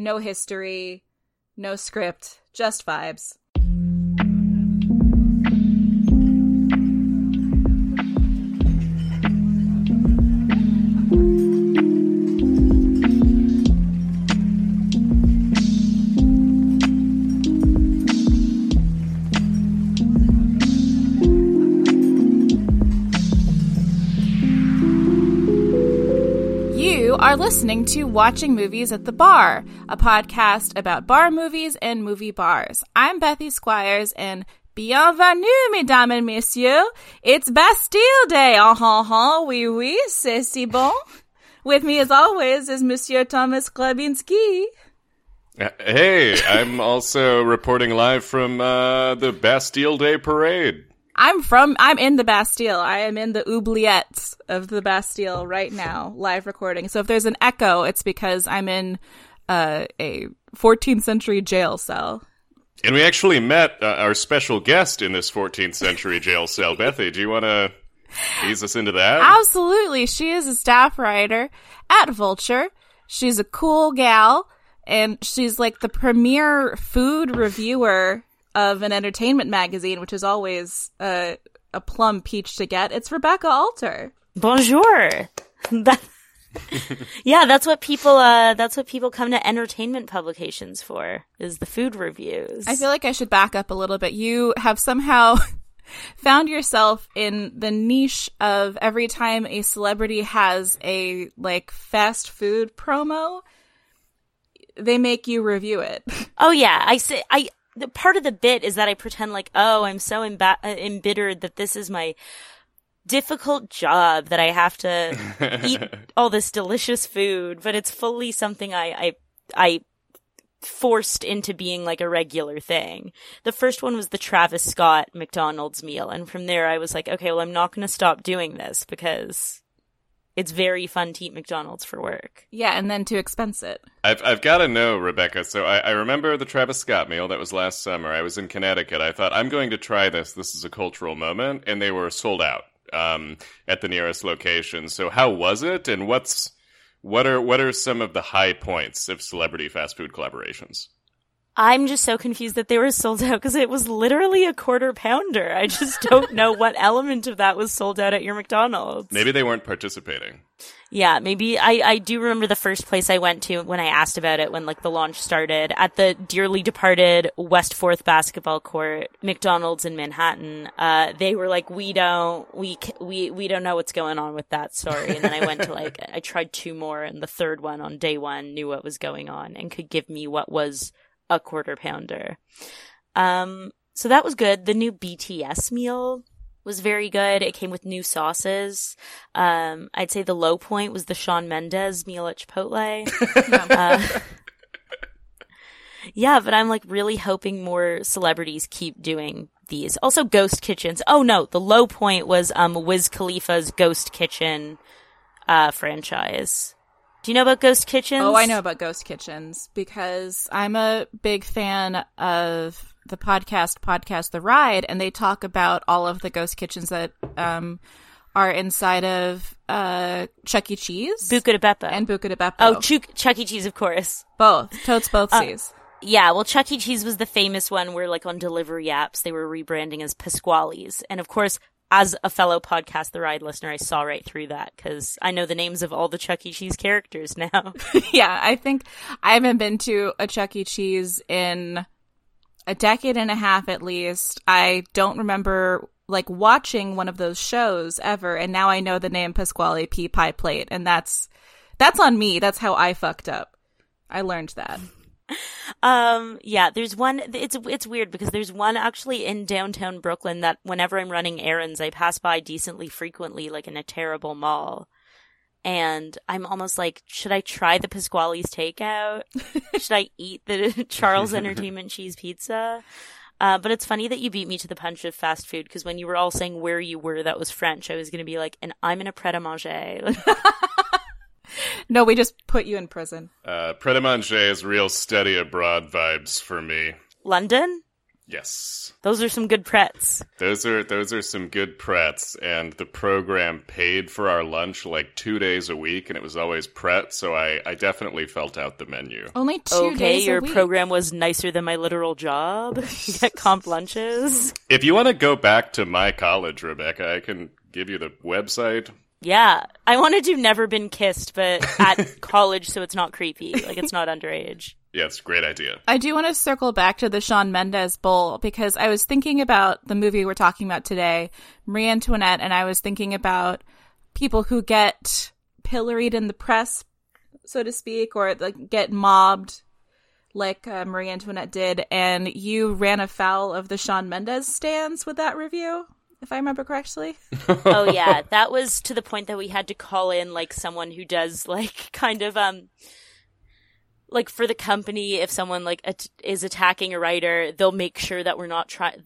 no history, no script, just vibes. Listening to Watching Movies at the Bar, a podcast about bar movies and movie bars. I'm Bethy Squires and bienvenue, mesdames et messieurs. It's Bastille Day. Ah ha ha, oui oui, c'est si bon. With me as always is Monsieur Thomas Klabinski. Uh, Hey, I'm also reporting live from uh, the Bastille Day Parade. I'm from, I'm in the Bastille. I am in the oubliettes of the Bastille right now, live recording. So if there's an echo, it's because I'm in uh, a 14th century jail cell. And we actually met uh, our special guest in this 14th century jail cell. Bethy, do you want to ease us into that? Absolutely. She is a staff writer at Vulture. She's a cool gal, and she's like the premier food reviewer of an entertainment magazine, which is always uh, a plum peach to get. It's Rebecca Alter. Bonjour. That- yeah, that's what people uh that's what people come to entertainment publications for is the food reviews. I feel like I should back up a little bit. You have somehow found yourself in the niche of every time a celebrity has a like fast food promo, they make you review it. Oh yeah, I say I the part of the bit is that I pretend like, "Oh, I'm so uh, embittered that this is my difficult job that I have to eat all this delicious food, but it's fully something I I I forced into being like a regular thing. The first one was the Travis Scott McDonald's meal, and from there I was like, okay, well I'm not going to stop doing this because it's very fun to eat McDonald's for work. yeah, and then to expense it. I've, I've got to know, Rebecca. So I, I remember the Travis Scott meal that was last summer. I was in Connecticut. I thought, I'm going to try this. This is a cultural moment. And they were sold out um, at the nearest location. So how was it? And what's what are what are some of the high points of celebrity fast food collaborations? I'm just so confused that they were sold out because it was literally a quarter pounder. I just don't know what element of that was sold out at your McDonald's. Maybe they weren't participating. Yeah, maybe I, I do remember the first place I went to when I asked about it when like the launch started at the dearly departed West Fourth basketball court, McDonald's in Manhattan. Uh, they were like, we don't, we, we, we don't know what's going on with that story. And then I went to like, I tried two more and the third one on day one knew what was going on and could give me what was a quarter pounder. Um, so that was good. The new BTS meal was very good. It came with new sauces. Um, I'd say the low point was the Shawn Mendes meal at Chipotle. uh, yeah, but I'm like really hoping more celebrities keep doing these. Also, ghost kitchens. Oh no, the low point was um Wiz Khalifa's Ghost Kitchen uh franchise. Do you know about Ghost Kitchens? Oh, I know about ghost kitchens because I'm a big fan of the podcast podcast The Ride and they talk about all of the ghost kitchens that um are inside of uh Chuck E. Cheese Buca di Beppo. and Buca di Beppo. oh, Chuck, Chuck E. Cheese, of course. both. Totes both Uh. Yeah, well, Chuck E. Cheese was the famous one where, like, on delivery apps, they were rebranding as Pasqually's. And of course, as a fellow podcast The Ride listener, I saw right through that because I know the names of all the Chuck E. Cheese characters now. yeah, I think I haven't been to a Chuck E. Cheese in a decade and a half at least. I don't remember like watching one of those shows ever, and now I know the name Pasquale P Pie Plate, and that's that's on me. That's how I fucked up. I learned that. um, yeah, there's one, it's, it's weird because there's one actually in downtown Brooklyn that whenever I'm running errands, I pass by decently frequently, like in a terrible mall. And I'm almost like, should I try the Pasqually's takeout? should I eat the Charles Entertainment cheese pizza? Uh, but it's funny that you beat me to the punch of fast food because when you were all saying where you were, that was French. I was going to be like, and I'm in a pret a manger. No, we just put you in prison. Uh, Pret a Manger is real study abroad vibes for me. London? Yes. Those are some good prets. Those are those are some good prets, and the program paid for our lunch like two days a week, and it was always pret. So I, I definitely felt out the menu. Only two Okay, days your a week. Your program was nicer than my literal job. you get comp lunches. If you want to go back to my college, Rebecca, I can give you the website. Yeah, I want to do Never Been Kissed, but at college, so it's not creepy. Like it's not underage. Yeah, it's a great idea. I do want to circle back to the Shawn Mendes Bowl because I was thinking about the movie we're talking about today, Marie Antoinette, and I was thinking about people who get pilloried in the press, so to speak, or like get mobbed like uh, Marie Antoinette did. And you ran afoul of the Shawn Mendes stands with that review, if I remember correctly. oh yeah, that was to the point that we had to call in like someone who does like kind of um like for the company if someone like at- is attacking a writer they'll make sure that we're not trying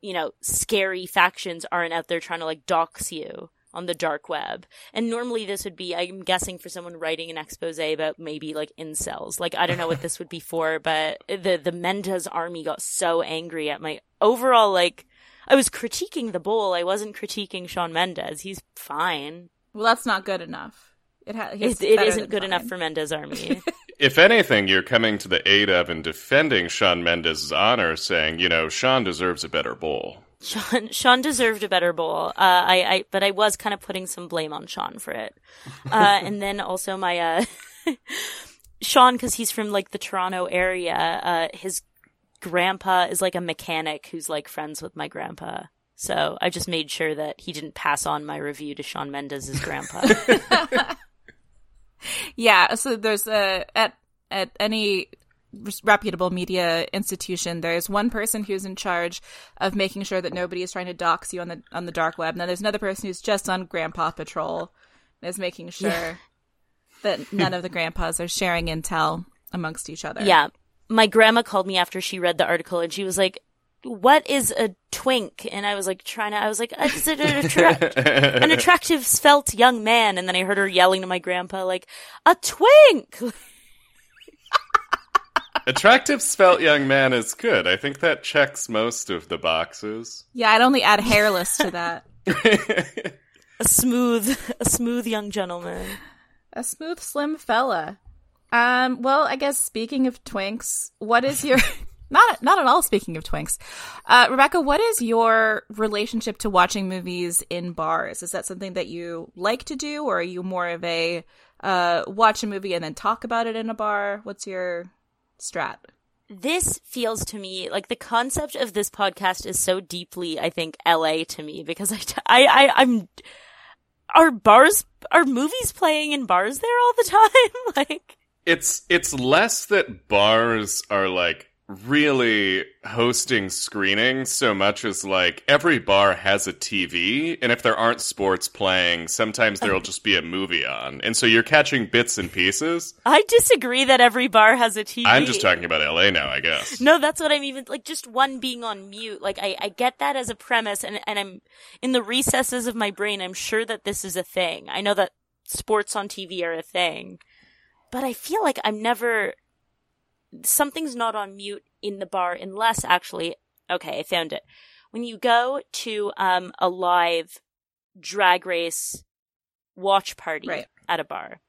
you know scary factions aren't out there trying to like dox you on the dark web. And normally this would be i'm guessing for someone writing an expose about maybe like incels. Like i don't know what this would be for but the the mendes army got so angry at my overall like i was critiquing the bowl i wasn't critiquing shawn mendes he's fine Well, that's not good enough. It, ha- it, it isn't good enough for mendes army If anything, you're coming to the aid of and defending Shawn Mendes's honor, saying, you know, Shawn deserves a better bowl. Shawn Shawn deserved a better bowl. Uh, I, I, but I was kind of putting some blame on Shawn for it. Uh, and then also my, uh, Shawn, cause he's from like the Toronto area, uh, his grandpa is like a mechanic who's like friends with my grandpa. So I just made sure that he didn't pass on my review to Shawn Mendes's grandpa. Yeah, so there's a at at any reputable media institution, there's one person who's in charge of making sure that nobody is trying to dox you on the on the dark web. And then there's another person who's just on grandpa patrol and is making sure that none of the grandpas are sharing intel amongst each other. yeah. My grandma called me after she read the article and she was like, what is a twink? And I was like trying to, I was like, uh, is it an, attra- an attractive, svelte young man? And then I heard her yelling to my grandpa, like, a twink! Attractive svelte young man is good. I think that checks most of the boxes. Yeah, I'd only add hairless to that. A smooth, a smooth young gentleman. A smooth, slim fella. Um, well, I guess speaking of twinks, what is your not not at all speaking of twinks. Uh, Rebecca, what is your relationship to watching movies in bars? Is that something that you like to do, or are you more of a uh, watch a movie and then talk about it in a bar? What's your strat? This feels to me like the concept of this podcast is so deeply, I think, LA to me because I, I, I I'm, are bars, are movies playing in bars there all the time? like, It's it's less that bars are like really hosting screenings so much as like every bar has a TV and if there aren't sports playing sometimes there'll just be a movie on and so you're catching bits and pieces. I disagree that every bar has a TV. I'm just talking about LA now, I guess. No, that's what I'm even like. Just one being on mute. Like I, I get that as a premise, and and I'm in the recesses of my brain. I'm sure that this is a thing. I know that sports on TV are a thing, but I feel like I'm never. Something's not on mute in the bar unless actually. Okay, I found it. When you go to um a live drag race watch party Right. at a bar,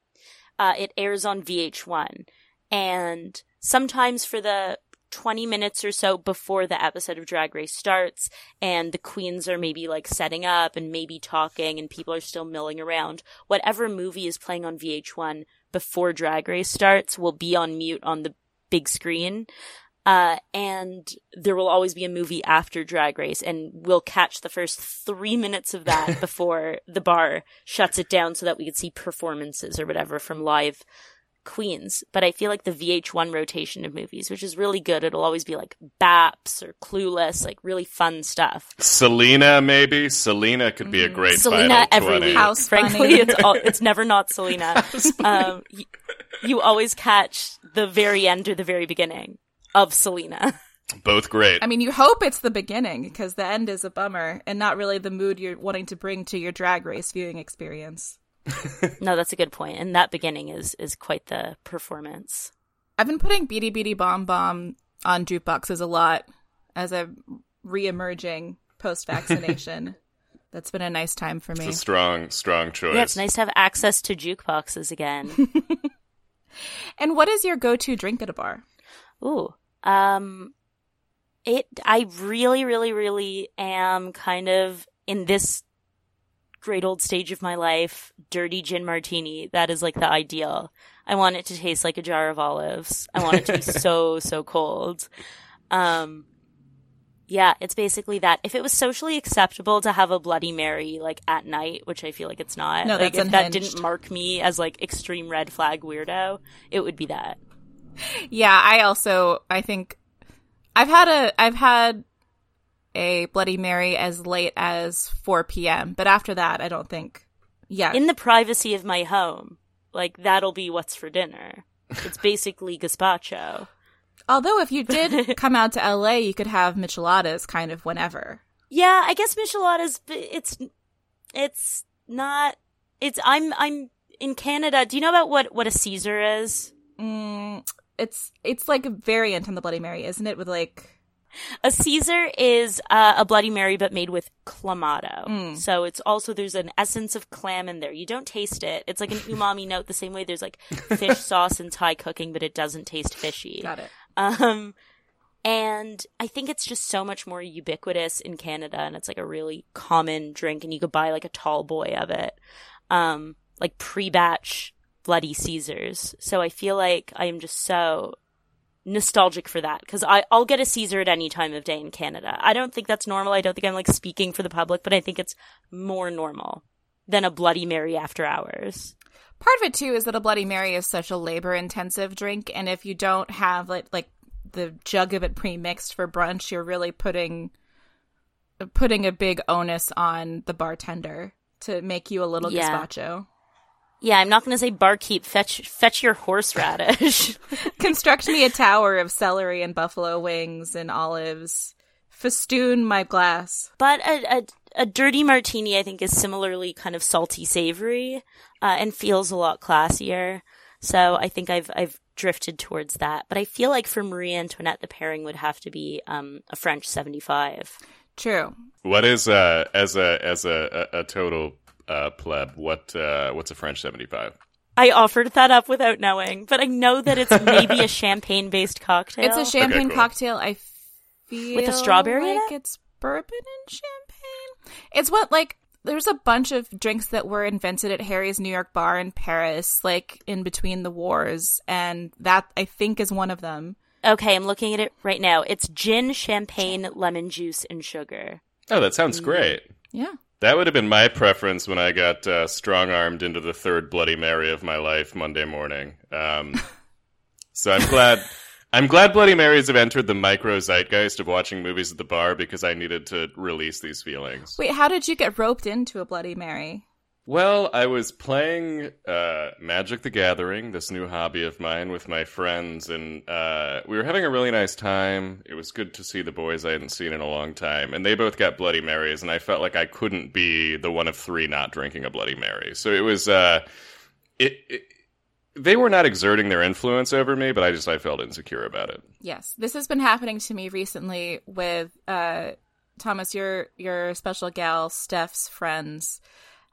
uh, it airs on VH1 and sometimes for the 20 minutes or so before the episode of Drag Race starts and the queens are maybe like setting up and maybe talking and people are still milling around, whatever movie is playing on VH1 before Drag Race starts will be on mute on the big screen. Uh, and there will always be a movie after Drag Race, and we'll catch the first three minutes of that before the bar shuts it down so that we could see performances or whatever from live queens. But I feel like the VH1 rotation of movies, which is really good, it'll always be like Baps or Clueless, like really fun stuff. Selena maybe? Selena could be a great Selena final every week. House Frankly, it's all, it's never not Selena. um, y- you always catch the very end or the very beginning of Selena. Both great. I mean, you hope it's the beginning because the end is a bummer and not really the mood you're wanting to bring to your drag race viewing experience. no, that's a good point, and that beginning is is quite the performance. I've been putting Bidi Bidi Bom Bom on jukeboxes a lot as a re-emerging post-vaccination. That's been a nice time for me. It's a strong, strong choice. Yeah, it's nice to have access to jukeboxes again. and what is your go-to drink at a bar? Ooh, um, it. I really, really, really am kind of in this great old stage of my life, dirty gin martini. That is like the ideal. I want it to taste like a jar of olives. I want it to be so, so cold. Um, yeah, it's basically that. If it was socially acceptable to have a Bloody Mary like at night, which I feel like it's not, no, like if unhinged. that didn't mark me as like extreme red flag weirdo, it would be that. Yeah, I also I think I've had a I've had a Bloody Mary as late as 4 p.m., but after that, I don't think. Yeah. In the privacy of my home, like that'll be what's for dinner. It's basically gazpacho. Although, if you did come out to LA, you could have micheladas kind of whenever. Yeah, I guess micheladas. It's it's not. It's I'm I'm in Canada. Do you know about what what a Caesar is? Mm, it's it's like a variant on the Bloody Mary, isn't it? With like a Caesar is uh, a Bloody Mary, but made with clamato. Mm. So it's also there's an essence of clam in there. You don't taste it. It's like an umami note, the same way there's like fish sauce in Thai cooking, but it doesn't taste fishy. Got it. Um, and I think it's just so much more ubiquitous in Canada, and it's like a really common drink, and you could buy like a tall boy of it, um, like pre-batch Bloody Caesars. So I feel like I am just so nostalgic for that because I'll get a Caesar at any time of day in Canada. I don't think that's normal. I don't think I'm like speaking for the public, but I think it's more normal than a Bloody Mary after hours. Part of it too is that a Bloody Mary is such a labor intensive drink, and if you don't have like like the jug of it pre mixed for brunch, you're really putting putting a big onus on the bartender to make you a little yeah. gazpacho. Yeah, I'm not going to say barkeep. Fetch, fetch your horseradish. Construct me a tower of celery and buffalo wings and olives. Festoon my glass. But a, a, a dirty martini, I think, is similarly kind of salty, savory, uh, and feels a lot classier. So I think I've I've drifted towards that. But I feel like for Marie Antoinette, the pairing would have to be um, a French seventy five. True. What is uh, as a as a, a, a total uh, pleb, what uh, what's a French seventy five? I offered that up without knowing, but I know that it's maybe a champagne based cocktail. It's a champagne okay, cool. cocktail. I feel with a strawberry like it? it's bourbon and champagne. It's what like there's a bunch of drinks that were invented at Harry's New York bar in Paris, like in between the wars, and that I think is one of them. Okay, I'm looking at it right now. It's gin, champagne, lemon juice, and sugar. Oh, that sounds great. Yeah. That would have been my preference when I got uh, strong armed into the third Bloody Mary of my life Monday morning. Um, so I'm glad. I'm glad Bloody Marys have entered the micro zeitgeist of watching movies at the bar because I needed to release these feelings. Wait, how did you get roped into a Bloody Mary? Well, I was playing uh, Magic the Gathering, this new hobby of mine, with my friends, and uh, we were having a really nice time. It was good to see the boys I hadn't seen in a long time, and they both got Bloody Marys, and I felt like I couldn't be the one of three not drinking a Bloody Mary. So it was, uh, it, it they were not exerting their influence over me, but I just I felt insecure about it. Yes, this has been happening to me recently with uh, Thomas, your your special gal Steph's friends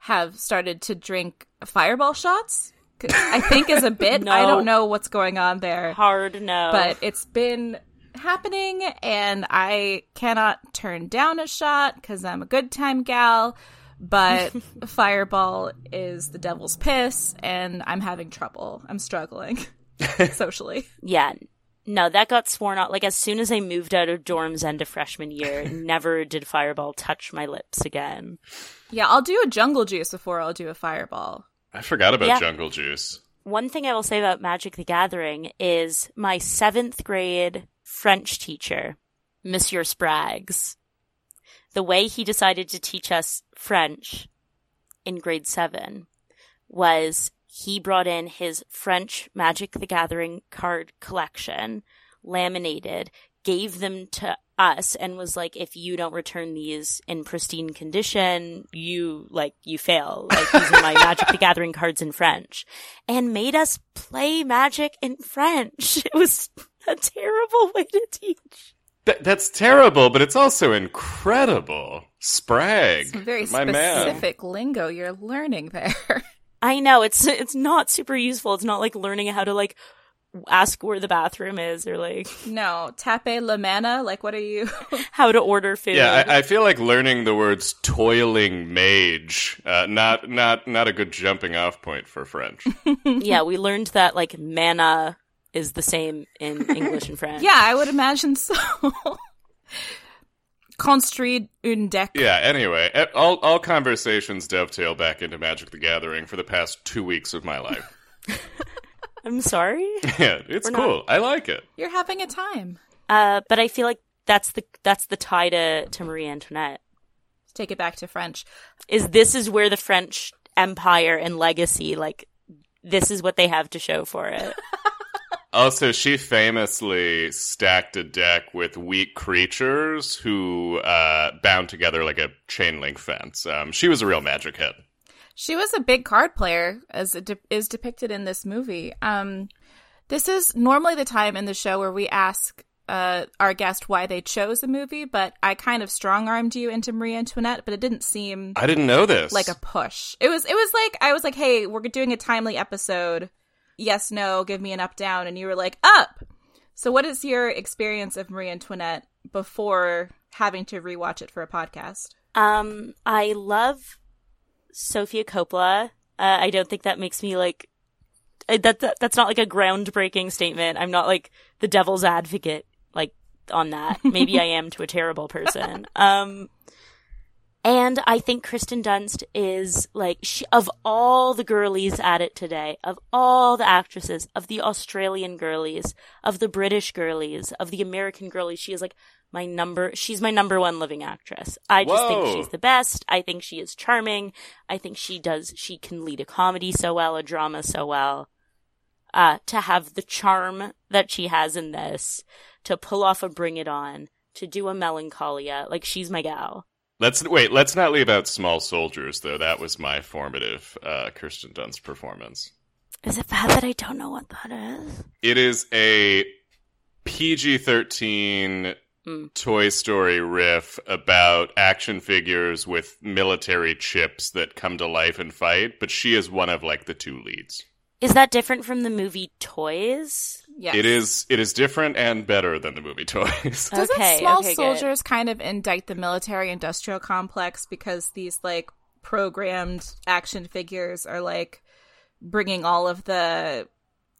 have started to drink fireball shots. I think is a bit. no. I don't know what's going on there. Hard no. But it's been happening and I cannot turn down a shot cuz I'm a good time gal, but fireball is the devil's piss and I'm having trouble. I'm struggling socially. Yeah. No, that got sworn out. Like as soon as I moved out of dorms end of freshman year, never did Fireball touch my lips again. Yeah, I'll do a jungle juice before I'll do a Fireball. I forgot about yeah. jungle juice. One thing I will say about Magic the Gathering is my seventh grade French teacher, Monsieur Spraggs. The way he decided to teach us French in grade seven was he brought in his French Magic the Gathering card collection, laminated, gave them to us and was like, if you don't return these in pristine condition, you, like, you fail. Like, these are my Magic the Gathering cards in French. And made us play Magic in French. It was a terrible way to teach. Th- that's terrible, but it's also incredible. Sprague. Some very my man. specific lingo you're learning there. I know it's it's not super useful. It's not like learning how to like ask where the bathroom is or like no, tape la mana. Like, what are you? how to order food. Yeah, I, I feel like learning the words "toiling mage" uh, not not not a good jumping off point for French. yeah, we learned that like mana is the same in English and French. yeah, I would imagine so. Construit un deck. yeah. Anyway, all all conversations dovetail back into Magic: The Gathering for the past two weeks of my life. I'm sorry. yeah, it's We're not- cool. I like it. You're having a time. Uh, but I feel like that's the that's the tie to, to Marie Antoinette. Take it back to French. Is this is where the French Empire and legacy like this is what they have to show for it. Also, she famously stacked a deck with weak creatures who uh, bound together like a chain link fence. Um, she was a real magic head. She was a big card player, as it de- is depicted in this movie. Um, this is normally the time in the show where we ask uh, our guest why they chose a movie, but I kind of strong armed you into Marie Antoinette, but it didn't seem I didn't know this. like a push. It was it was like I was like, "Hey, we're doing a timely episode. Yes, no, give me an up down." And you were like, "Up." So what is your experience of Marie Antoinette before having to rewatch it for a podcast? Um, I love Sofia Coppola. Uh, I don't think that makes me like that, that. That's not like a groundbreaking statement. I'm not like the devil's advocate like on that. Maybe I am to a terrible person. Um, and I think Kristen Dunst is like she, of all the girlies at it today, of all the actresses, of the Australian girlies, of the British girlies, of the American girlies, she is like my number. She's my number one living actress. I just Whoa. think she's the best. I think she is charming. I think she does. She can lead a comedy so well, a drama so well. Uh, to have the charm that she has in this, to pull off a Bring It On, to do a Melancholia, like she's my gal. Let's wait. Let's not leave out Small Soldiers, though. That was my formative uh, Kirsten Dunst performance. Is it bad that I don't know what that is? It is a PG thirteen Mm. Toy Story riff about action figures with military chips that come to life and fight, but she is one of like the two leads. Is that different from the movie Toys? Yes. It is. It is different and better than the movie Toys. Doesn't Okay, Small okay, good. Soldiers kind of indict the military industrial complex because these like programmed action figures are like bringing all of the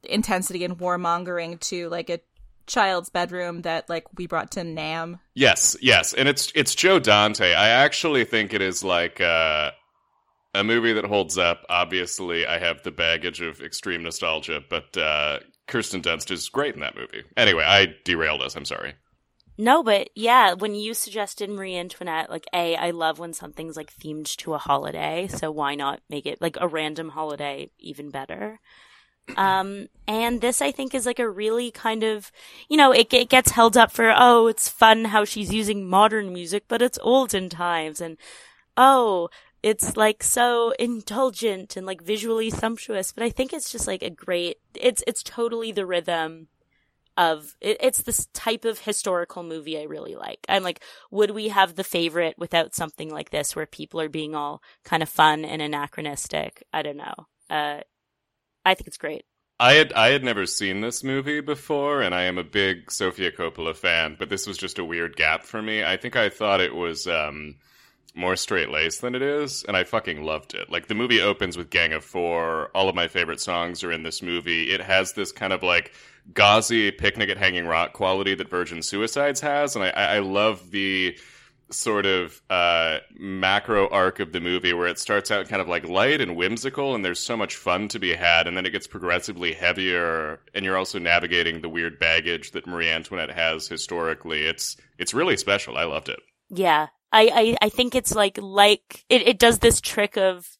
intensity and warmongering to like a child's bedroom that like we brought to Nam. Yes, yes, and it's it's Joe Dante. I actually think it is like uh, a movie that holds up. Obviously, I have the baggage of extreme nostalgia, but uh, Kirsten Dunst is great in that movie. Anyway, I derailed us. I'm sorry. No, but yeah, when you suggested Marie Antoinette, like, A, I love when something's like themed to a holiday, so why not make it like a random holiday even better? Um, and this I think is like a really kind of, you know, it, it gets held up for, oh, it's fun how she's using modern music, but it's olden times. And, oh, it's like so indulgent and like visually sumptuous. But I think it's just like a great, it's, it's totally the rhythm of, it, it's this type of historical movie I really like. I'm like, would we have the favorite without something like this where people are being all kind of fun and anachronistic? I don't know. Uh, I think it's great. I had I had never seen this movie before, and I am a big Sofia Coppola fan, but this was just a weird gap for me. I think I thought it was um, more straight laced than it is, and I fucking loved it. Like the movie opens with Gang of Four. All of my favorite songs are in this movie. It has this kind of like gauzy picnic at Hanging Rock quality that Virgin Suicides has, and I, I love the sort of uh, macro arc of the movie where it starts out kind of like light and whimsical and there's so much fun to be had and then it gets progressively heavier and you're also navigating the weird baggage that Marie Antoinette has historically. It's it's really special. I loved it. Yeah. I, I, I think it's like, like, it, it does this trick of,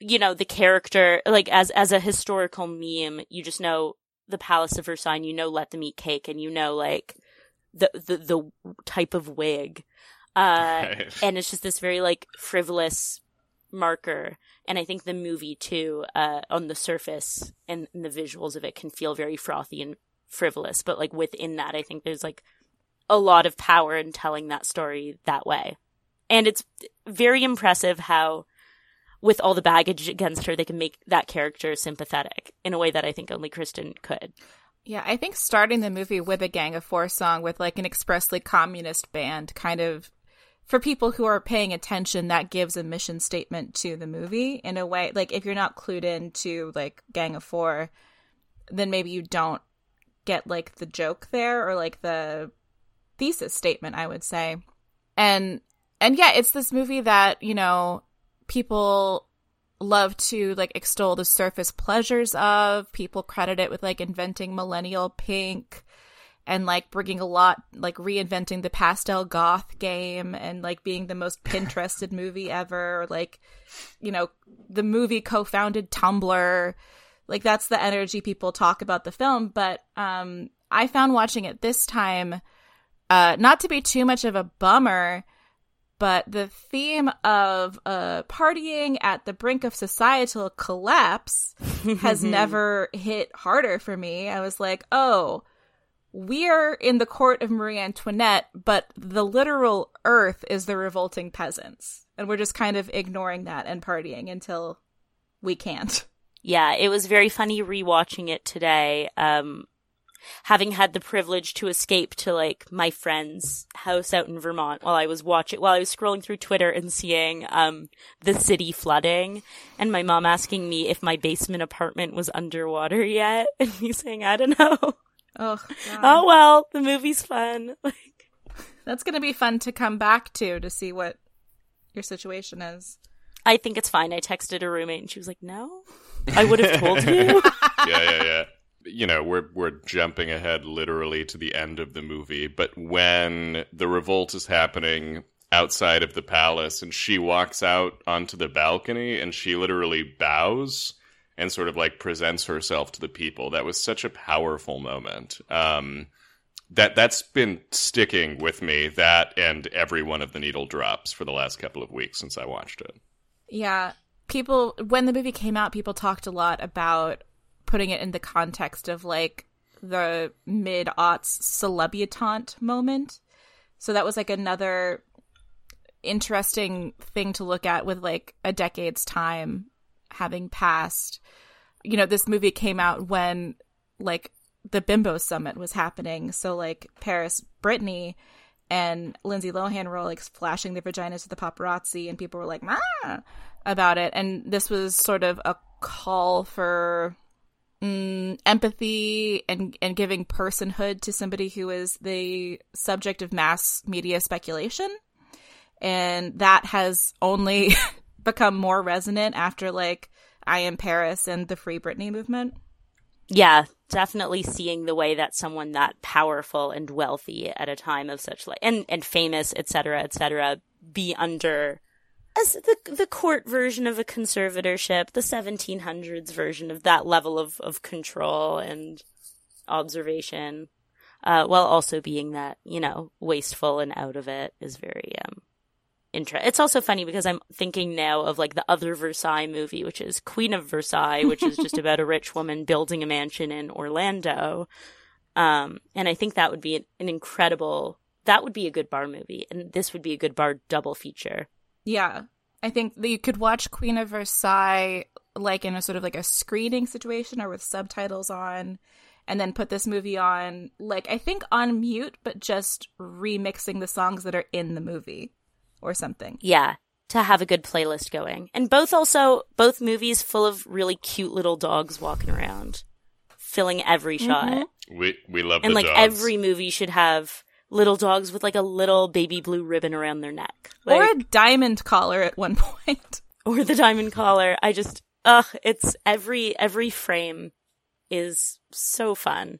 you know, the character, like, as, as a historical meme, you just know the Palace of Versailles, you know, let them eat cake, and you know, like, the, the, the type of wig. Uh, Right. and it's just this very, like, frivolous marker. And I think the movie, too, uh, on the surface and, and the visuals of it can feel very frothy and frivolous, but, like, within that, I think there's, like, a lot of power in telling that story that way. And it's very impressive how, with all the baggage against her, they can make that character sympathetic in a way that I think only Kristen could. Yeah, I think starting the movie with a Gang of Four song with like an expressly communist band kind of for people who are paying attention that gives a mission statement to the movie in a way like if you're not clued in to like Gang of Four then maybe you don't get like the joke there or like the thesis statement, I would say. And and yeah, it's this movie that, you know, people love to like extol the surface pleasures of. People credit it with like inventing millennial pink and like bringing a lot like reinventing the pastel goth game and like being the most pinterested movie ever like you know the movie co-founded tumblr like that's the energy people talk about the film but um i found watching it this time uh, not to be too much of a bummer, but the theme of uh, partying at the brink of societal collapse has never hit harder for me. I was like, oh, we're in the court of Marie Antoinette, but the literal earth is the revolting peasants. And we're just kind of ignoring that and partying until we can't. Yeah, it was very funny rewatching it today. Um, having had the privilege to escape to like my friend's house out in Vermont while I was watching, while I was scrolling through Twitter and seeing, um, the city flooding and my mom asking me if my basement apartment was underwater yet and me saying, I don't know. Oh, oh well, the movie's fun. Like, that's going to be fun to come back to to see what your situation is. I think it's fine. I texted a roommate and she was like, no, I would have told you. yeah, yeah, yeah you know, we're we're jumping ahead literally to the end of the movie, but when the revolt is happening outside of the palace and she walks out onto the balcony and she literally bows and sort of like presents herself to the people. That was such a powerful moment. Um, that that's been sticking with me that and every one of the needle drops for the last couple of weeks since I watched it. Yeah, people when the movie came out, people talked a lot about putting it in the context of like the mid aughts celebutante moment. So that was like another interesting thing to look at with like a decade's time having passed. You know, this movie came out when like the Bimbo Summit was happening. So like Paris Britney and Lindsay Lohan were like flashing their vaginas to the paparazzi and people were like, ah, about it. And this was sort of a call for mm, empathy and and giving personhood to somebody who is the subject of mass media speculation and that has only become more resonant after like I am Paris and the Free Britney movement. Yeah, definitely seeing the way that someone that powerful and wealthy at a time of such like and and famous, etc., etc., be under as the the court version of a conservatorship, the 1700s version of that level of of control and observation, uh, while also being that you know wasteful and out of it is very um interesting. It's also funny because I'm thinking now of like the other Versailles movie, which is Queen of Versailles, which is just about a rich woman building a mansion in Orlando. Um, and I think that would be an, an incredible. That would be a good bar movie, and this would be a good bar double feature. Yeah. I think that you could watch Queen of Versailles like in a sort of like a screening situation or with subtitles on and then put this movie on like I think on mute but just remixing the songs that are in the movie or something. Yeah, to have a good playlist going. And both also both movies full of really cute little dogs walking around filling every shot. Mm-hmm. We we love and like dogs. every movie should have little dogs with like a little baby blue ribbon around their neck. Like, or a diamond collar at one point. Or the diamond collar. I just ugh, it's every every frame is so fun.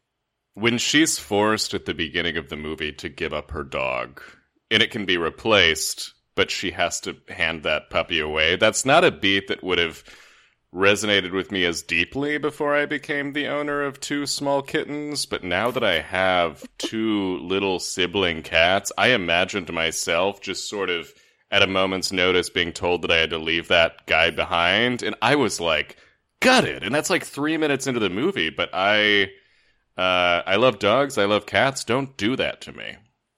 When she's forced at the beginning of the movie to give up her dog, and it can be replaced, but she has to hand that puppy away. That's not a beat that would have resonated with me as deeply before I became the owner of two small kittens, but now that I have two little sibling cats, I imagined myself just sort of at a moment's notice being told that I had to leave that guy behind, and I was like, gutted. And that's like three minutes into the movie, but I, uh, I love dogs, I love cats. Don't do that to me.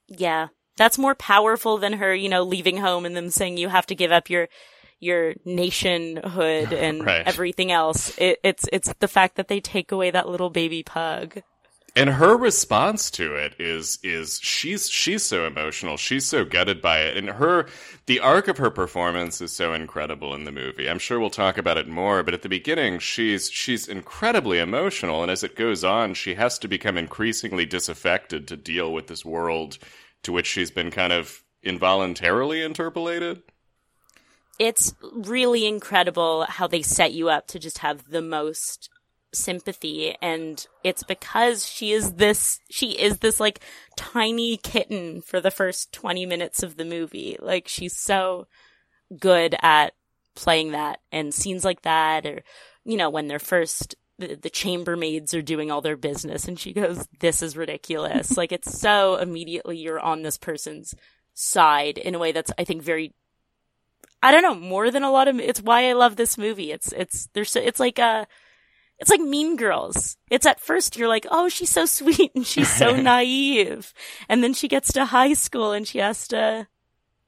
Yeah. That's more powerful than her, you know, leaving home and them saying you have to give up your your nationhood and Right. everything else. It, it's it's the fact that they take away that little baby pug. And her response to it is is she's she's so emotional, she's so gutted by it, and her the arc of her performance is so incredible in the movie. I'm sure we'll talk about it more, but at the beginning she's she's incredibly emotional, and as it goes on, she has to become increasingly disaffected to deal with this world to which she's been kind of involuntarily interpolated. It's really incredible how they set you up to just have the most sympathy. And it's because she is this she is this like tiny kitten for the first 20 minutes of the movie. Like she's so good at playing that and scenes like that or you know when they're first the, the chambermaids are doing all their business and she goes this is ridiculous. Like it's so immediately you're on this person's side in a way that's i think very i don't know more than a lot of it's why i love this movie it's it's there's so, it's like a it's like Mean Girls. It's at first you're like, oh, she's so sweet and she's so naive. And then she gets to high school and she has to,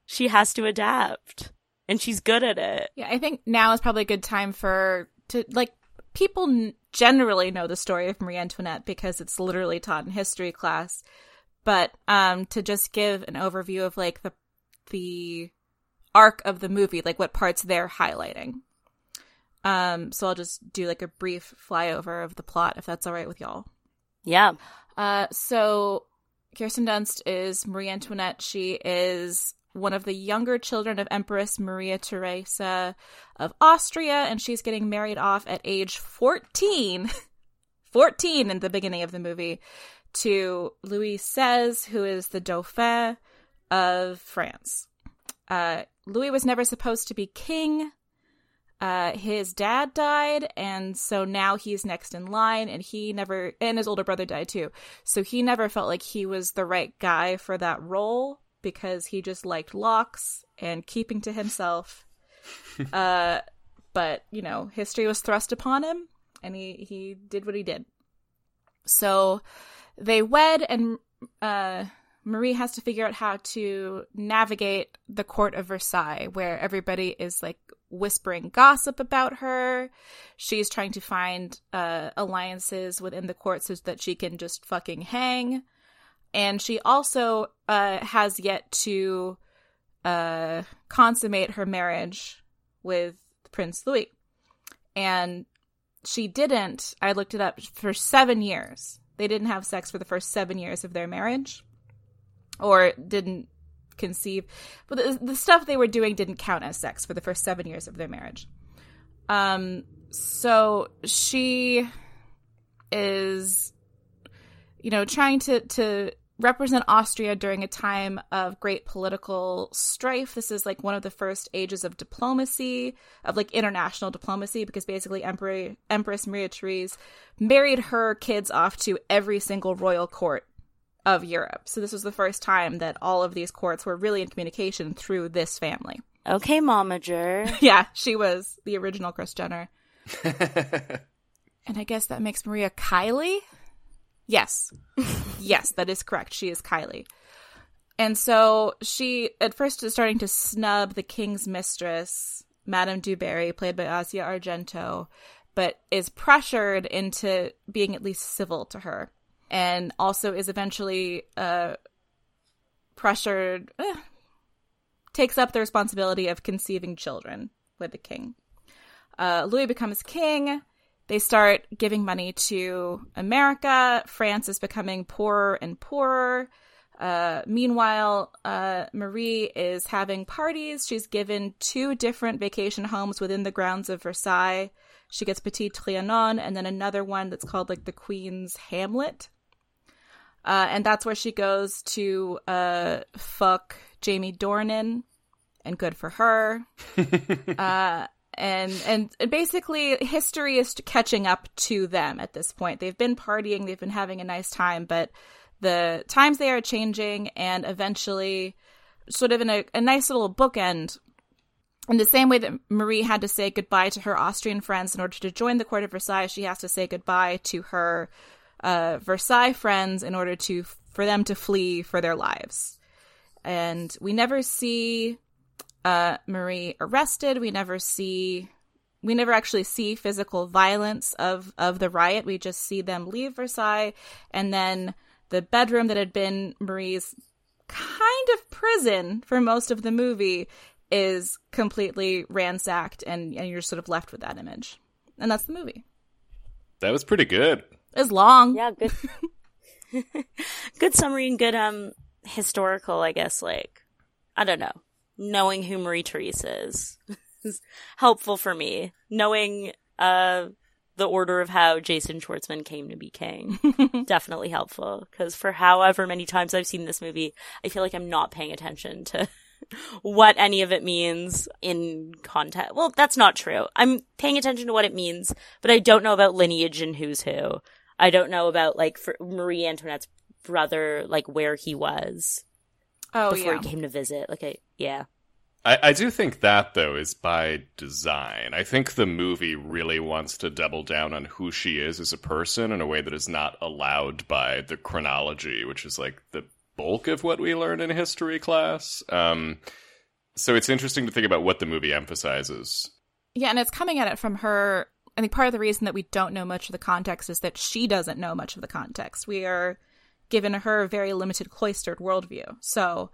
she has to adapt. And she's good at it. Yeah, I think now is probably a good time for to like people generally know the story of Marie Antoinette because it's literally taught in history class. But um to just give an overview of like the the arc of the movie, like what parts they're highlighting. Um so I'll just do like a brief flyover of the plot if that's all right with y'all. Yeah. Uh, so Kirsten Dunst is Marie Antoinette. She is one of the younger children of Empress Maria Theresa of Austria, and she's getting married off at age 14. 14 in the beginning of the movie to Louis XVI, who is the Dauphin of France. Uh, Louis was never supposed to be king. Uh, his dad died, and so now he's next in line, and he never, and his older brother died too. So he never felt like he was the right guy for that role because he just liked locks and keeping to himself. uh, but you know, history was thrust upon him, and he he did what he did. So they wed, and uh, Marie has to figure out how to navigate the court of Versailles, where everybody is like whispering gossip about her. She's trying to find uh, alliances within the court so that she can just fucking hang. And she also uh, has yet to uh, consummate her marriage with Prince Louis. And she didn't, I looked it up, for seven years. They didn't have sex for the first seven years of their marriage or didn't conceive. But the, the stuff they were doing didn't count as sex for the first seven years of their marriage. Um, so she is, you know, trying to to represent Austria during a time of great political strife. This is like one of the first ages of diplomacy, of like international diplomacy, because basically Emperor Empress Maria Therese married her kids off to every single royal court of Europe. So this was the first time that all of these courts were really in communication through this family. Okay, Momager. Yeah, she was the original Kris Jenner. and I guess that makes Maria Kylie? Yes. yes, that is correct. She is Kylie. And so she at first is starting to snub the king's mistress, Madame Du Barry, played by Asia Argento, but is pressured into being at least civil to her and also is eventually uh, pressured, eh, takes up the responsibility of conceiving children with the king. Uh, Louis becomes king. They start giving money to America. France is becoming poorer and poorer. Uh, meanwhile, uh, Marie is having parties. She's given two different vacation homes within the grounds of Versailles. She gets Petit Trianon and then another one that's called like the Queen's Hamlet. Uh, and that's where she goes to uh, fuck Jamie Dornan, and good for her. uh, and and basically, history is catching up to them at this point. They've been partying, they've been having a nice time, but the times they are changing, and eventually, sort of in a, a nice little bookend. In the same way that Marie had to say goodbye to her Austrian friends in order to join the court of Versailles, she has to say goodbye to her uh, Versailles friends in order to for them to flee for their lives. And we never see uh, Marie arrested. We never see we never actually see physical violence of of the riot. We just see them leave Versailles, and then the bedroom that had been Marie's kind of prison for most of the movie is completely ransacked, and, and you're sort of left with that image, and that's the movie. That was pretty good. It's long. Yeah, good. good summary and good um historical, I guess. Like, I don't know, knowing who Marie Therese is is helpful for me. Knowing uh the order of how Jason Schwartzman came to be king definitely helpful because for however many times I've seen this movie, I feel like I'm not paying attention to what any of it means in context. Well, that's not true. I'm paying attention to what it means, but I don't know about lineage and who's who. I don't know about like Marie Antoinette's brother, like where he was oh, before yeah. he came to visit. Like, I, yeah. I, I do think that though is by design. I think the movie really wants to double down on who she is as a person in a way that is not allowed by the chronology, which is like the bulk of what we learn in history class. Um, so it's interesting to think about what the movie emphasizes. Yeah, and it's coming at it from her. I think part of the reason that we don't know much of the context is that she doesn't know much of the context. We are given her very limited cloistered worldview. So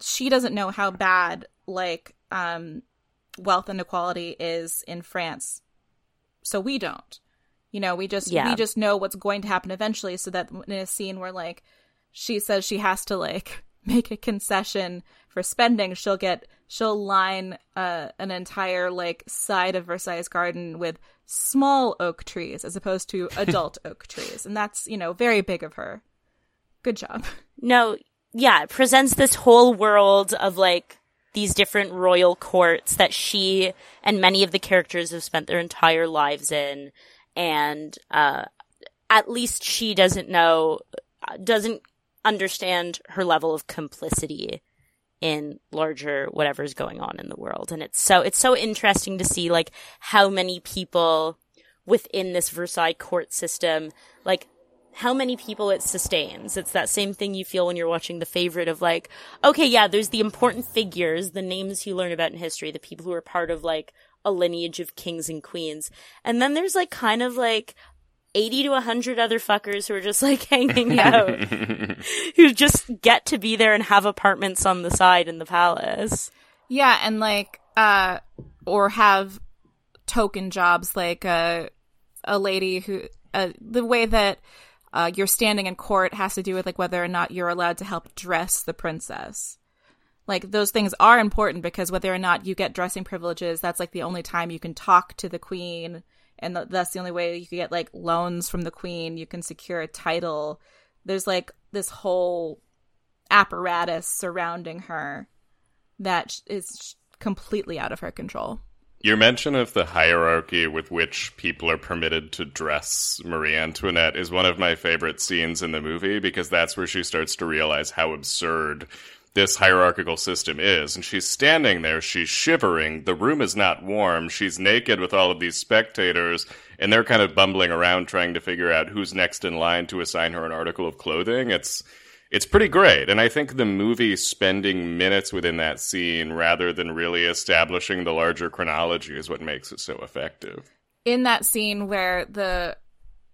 she doesn't know how bad like um wealth inequality is in France. So we don't. You know, we just Yeah. we just know what's going to happen eventually so that in a scene where like she says she has to like make a concession for spending, she'll get she'll line uh, an entire like side of Versailles garden with small oak trees as opposed to adult oak trees. And that's, you know, very big of her. Good job. No, yeah, it presents this whole world of like these different royal courts that she and many of the characters have spent their entire lives in. And, uh, at least she doesn't know, doesn't understand her level of complicity in larger whatever's going on in the world. And it's so, it's so interesting to see like how many people within this Versailles court system, like how many people it sustains. It's that same thing you feel when you're watching The Favorite of like, okay, yeah, there's the important figures, the names you learn about in history, the people who are part of like a lineage of kings and queens. And then there's like kind of like 80 to 100 other fuckers who are just like hanging out, who just get to be there and have apartments on the side in the palace. Yeah, and like uh or have token jobs like uh, a lady who uh, the way that uh, your standing in court has to do with like whether or not you're allowed to help dress the princess. Like those things are important because whether or not you get dressing privileges, that's like the only time you can talk to the queen, and th- that's the only way you can get like loans from the queen. You can secure a title. There's like this whole apparatus surrounding her that is completely out of her control. Your mention of the hierarchy with which people are permitted to dress Marie Antoinette is one of my favorite scenes in the movie because that's where she starts to realize how absurd this hierarchical system is. And she's standing there, she's shivering, the room is not warm, she's naked with all of these spectators, and they're kind of bumbling around trying to figure out who's next in line to assign her an article of clothing. It's it's pretty great. And I think the movie spending minutes within that scene rather than really establishing the larger chronology is what makes it so effective. In that scene where the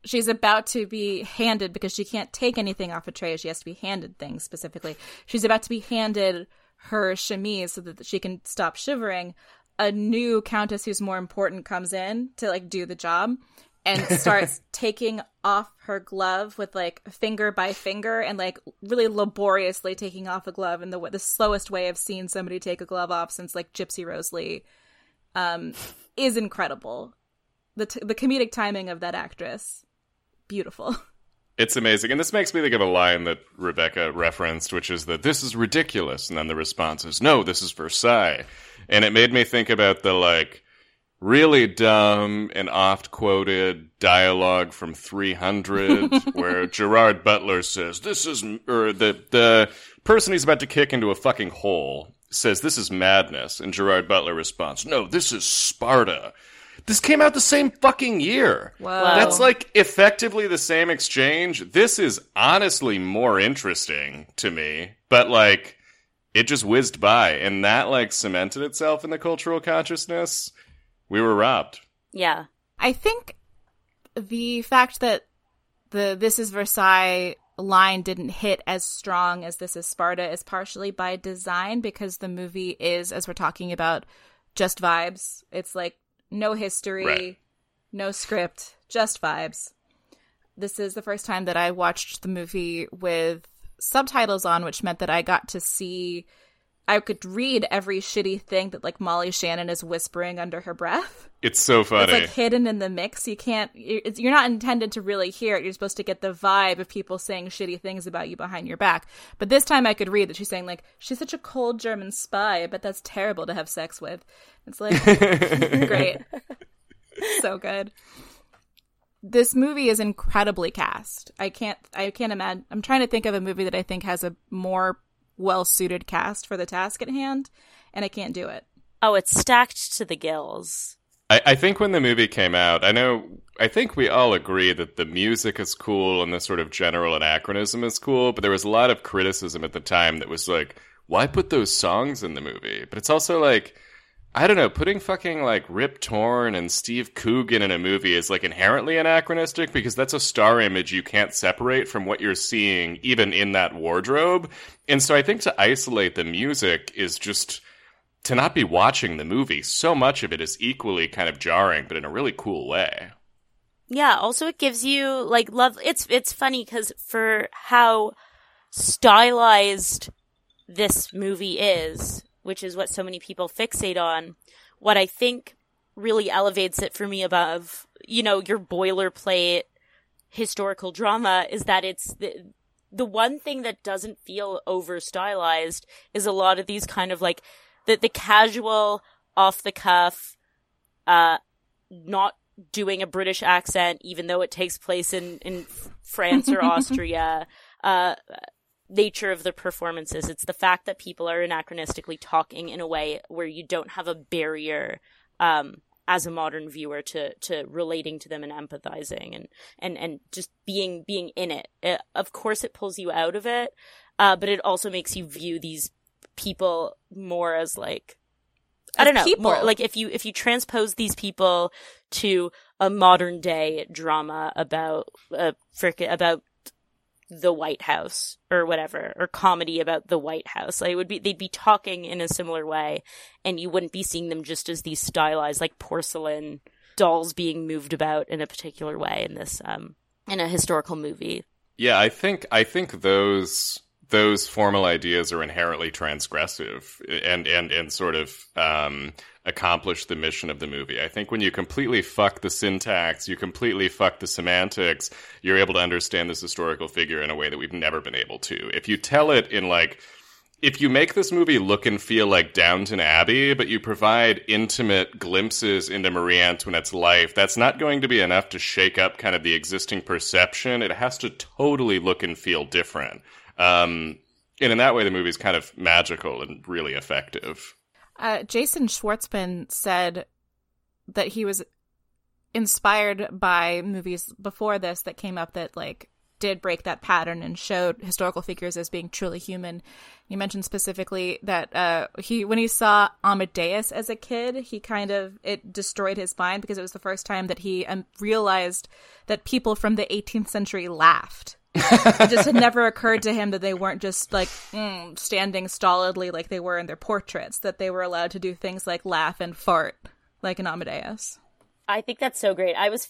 she's about to be handed because she can't take anything off a tray, she has to be handed things specifically. She's about to be handed her chemise so that she can stop shivering. A new countess who's more important comes in to like do the job and starts taking off her glove with like finger by finger and like really laboriously taking off a glove in the the slowest way I've seen somebody take a glove off since like Gypsy Rose Lee um is incredible. The t- the comedic timing of that actress beautiful. It's amazing. And this makes me think of a line that Rebecca referenced, which is that this is ridiculous. And then the response is, no, this is Versailles. And it made me think about the like really dumb and oft quoted dialogue from 300 where Gerard Butler says, this is, or the, the person he's about to kick into a fucking hole says, this is madness. And Gerard Butler responds, no, this is Sparta. This came out the same fucking year. Wow. That's like effectively the same exchange. This is honestly more interesting to me, but like it just whizzed by and that like cemented itself in the cultural consciousness. We were robbed. Yeah. I think the fact that the This is Versailles line didn't hit as strong as This is Sparta is partially by design because the movie is, as we're talking about, just vibes. It's like no history, Right. no script, just vibes. This is the first time that I watched the movie with subtitles on, which meant that I got to see. I could read every shitty thing that like Molly Shannon is whispering under her breath. It's so funny. It's like hidden in the mix. You can't. You're it's- you're not intended to really hear it. You're supposed to get the vibe of people saying shitty things about you behind your back. But this time, I could read that she's saying like, "She's such a cold German spy. but that's terrible to have sex with." It's like great, so good. This movie is incredibly cast. I can't. I can't imagine. I'm trying to think of a movie that I think has a more well suited cast for the task at hand, and I can't do it. Oh, it's stacked to the gills. I, I think when the movie came out, I know, I think we all agree that the music is cool and the sort of general anachronism is cool, but there was a lot of criticism at the time that was like, why put those songs in the movie? But it's also like, I don't know, putting fucking like Rip Torn and Steve Coogan in a movie is like inherently anachronistic because that's a star image you can't separate from what you're seeing even in that wardrobe. And so I think to isolate the music is just to not be watching the movie. So much of it is equally kind of jarring, but in a really cool way. Yeah, also it gives you like love it's it's funny cuz for how stylized this movie is, which is what so many people fixate on, what I think really elevates it for me above, you know, your boilerplate historical drama is that it's the the one thing that doesn't feel over stylized is a lot of these kind of like the the casual off the cuff uh not doing a British accent, even though it takes place in, in France or Austria, uh, nature of the performances. It's the fact that people are anachronistically talking in a way where you don't have a barrier, um, as a modern viewer to, to relating to them and empathizing and, and, and just being, being in it. Uh of course it pulls you out of it, uh, but it also makes you view these people more as like, I don't know, people. more like if you, if you transpose these people to a modern day drama about a frickin' about the White House or whatever, or comedy about the White House. Like it would be they'd be talking in a similar way, and you wouldn't be seeing them just as these stylized like porcelain dolls being moved about in a particular way in this um in a historical movie. Yeah, I think I think those those formal ideas are inherently transgressive and and and sort of um, accomplish the mission of the movie. I think when you completely fuck the syntax, you completely fuck the semantics, you're able to understand this historical figure in a way that we've never been able to. If you tell it in like if you make this movie look and feel like Downton Abbey, but you provide intimate glimpses into Marie Antoinette's life, that's not going to be enough to shake up kind of the existing perception. It has to totally look and feel different. Um, and in that way, the movie's kind of magical and really effective. Uh, Jason Schwartzman said that he was inspired by movies before this that came up that like did break that pattern and showed historical figures as being truly human. He mentioned specifically that uh, he when he saw Amadeus as a kid, he kind of it destroyed his mind because it was the first time that he um, realized that people from the 18th century laughed. It just had never occurred to him that they weren't just like mm, standing stolidly like they were in their portraits, that they were allowed to do things like laugh and fart like an Amadeus. I think that's so great. I was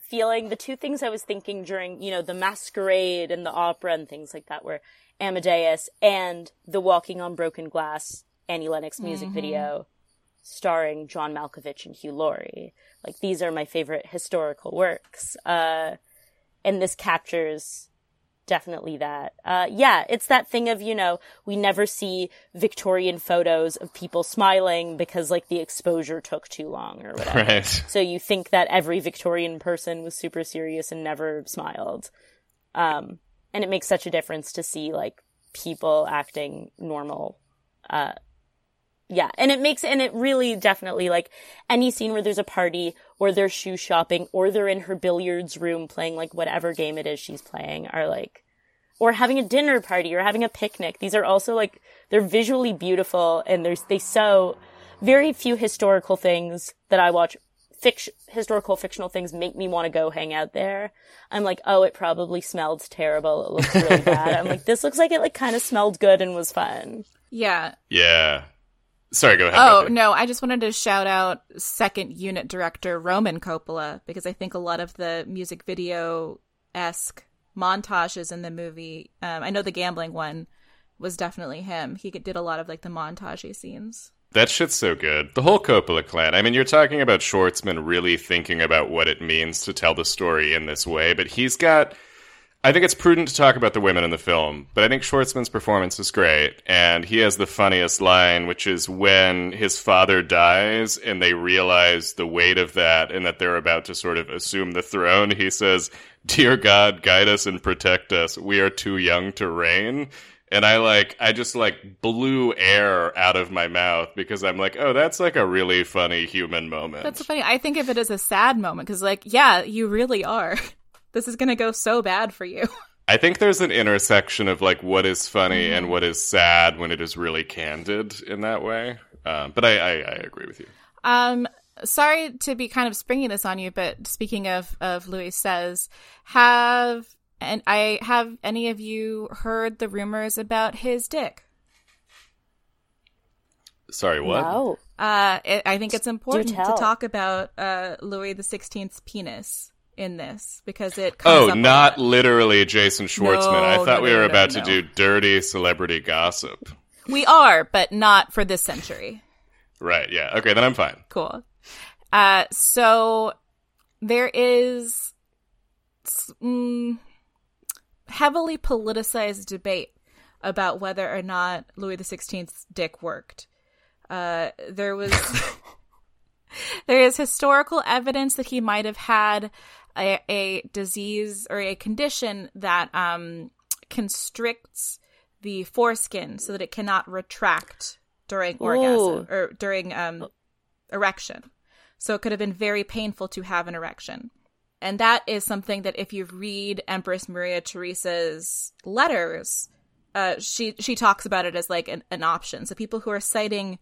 feeling the two things I was thinking during, you know, the masquerade and the opera and things like that were Amadeus and the Walking on Broken Glass Annie Lennox music video starring John Malkovich and Hugh Laurie. Like these are my favorite historical works. Uh, and this captures definitely that. Uh, yeah, it's that thing of, you know, we never see Victorian photos of people smiling because like the exposure took too long or whatever. Right. So you think that every Victorian person was super serious and never smiled. Um, and it makes such a difference to see like people acting normal, uh, Yeah, and it makes and it really definitely like any scene where there's a party or they're shoe shopping or they're in her billiards room playing like whatever game it is she's playing are like or having a dinner party or having a picnic. These are also like they're visually beautiful and there's they so very few historical things that I watch fiction historical fictional things make me want to go hang out there. I'm like, oh, it probably smelled terrible. It looks really bad. I'm like, this looks like it like kind of smelled good and was fun. Yeah. Yeah. Sorry, go ahead. Oh, no, I just wanted to shout out second unit director Roman Coppola because I think a lot of the music video esque montages in the movie, um, I know the gambling one was definitely him. He did a lot of like the montage scenes. That shit's so good. The whole Coppola clan. I mean, you're talking about Schwartzman really thinking about what it means to tell the story in this way, but he's got. I think it's prudent to talk about the women in the film, but I think Schwartzman's performance is great, and he has the funniest line, which is when his father dies and they realize the weight of that and that they're about to sort of assume the throne. He says, Dear God, guide us and protect us. We are too young to reign and I like I just like blew air out of my mouth because I'm like, oh, that's like a really funny human moment. That's funny. I think of it as a sad moment because, like, yeah, you really are. This is gonna go so bad for you. I think there's an intersection of like what is funny and what is sad when it is really candid in that way. Um, but I, I, I agree with you. Um, sorry to be kind of springing this on you, but speaking of of Louis says, have and I have any of you heard the rumors about his dick? Sorry, what? No. Uh, it, I think it's important to talk about uh, Louis the Sixteenth's penis in this because it. Comes Oh, not literally Jason Schwartzman. No, I thought no, we were no, about to do dirty celebrity gossip. We are, but not for this century. Right, yeah. Okay, then I'm fine. Cool. Uh, so there is mm, heavily politicized debate about whether or not Louis XVI's dick worked. Uh, there was there is historical evidence that he might have had a, a disease or a condition that um, constricts the foreskin so that it cannot retract during orgasm or during um, erection. So it could have been very painful to have an erection. And that is something that if you read Empress Maria Theresa's letters, uh, she she talks about it as like an, an option. So people who are citing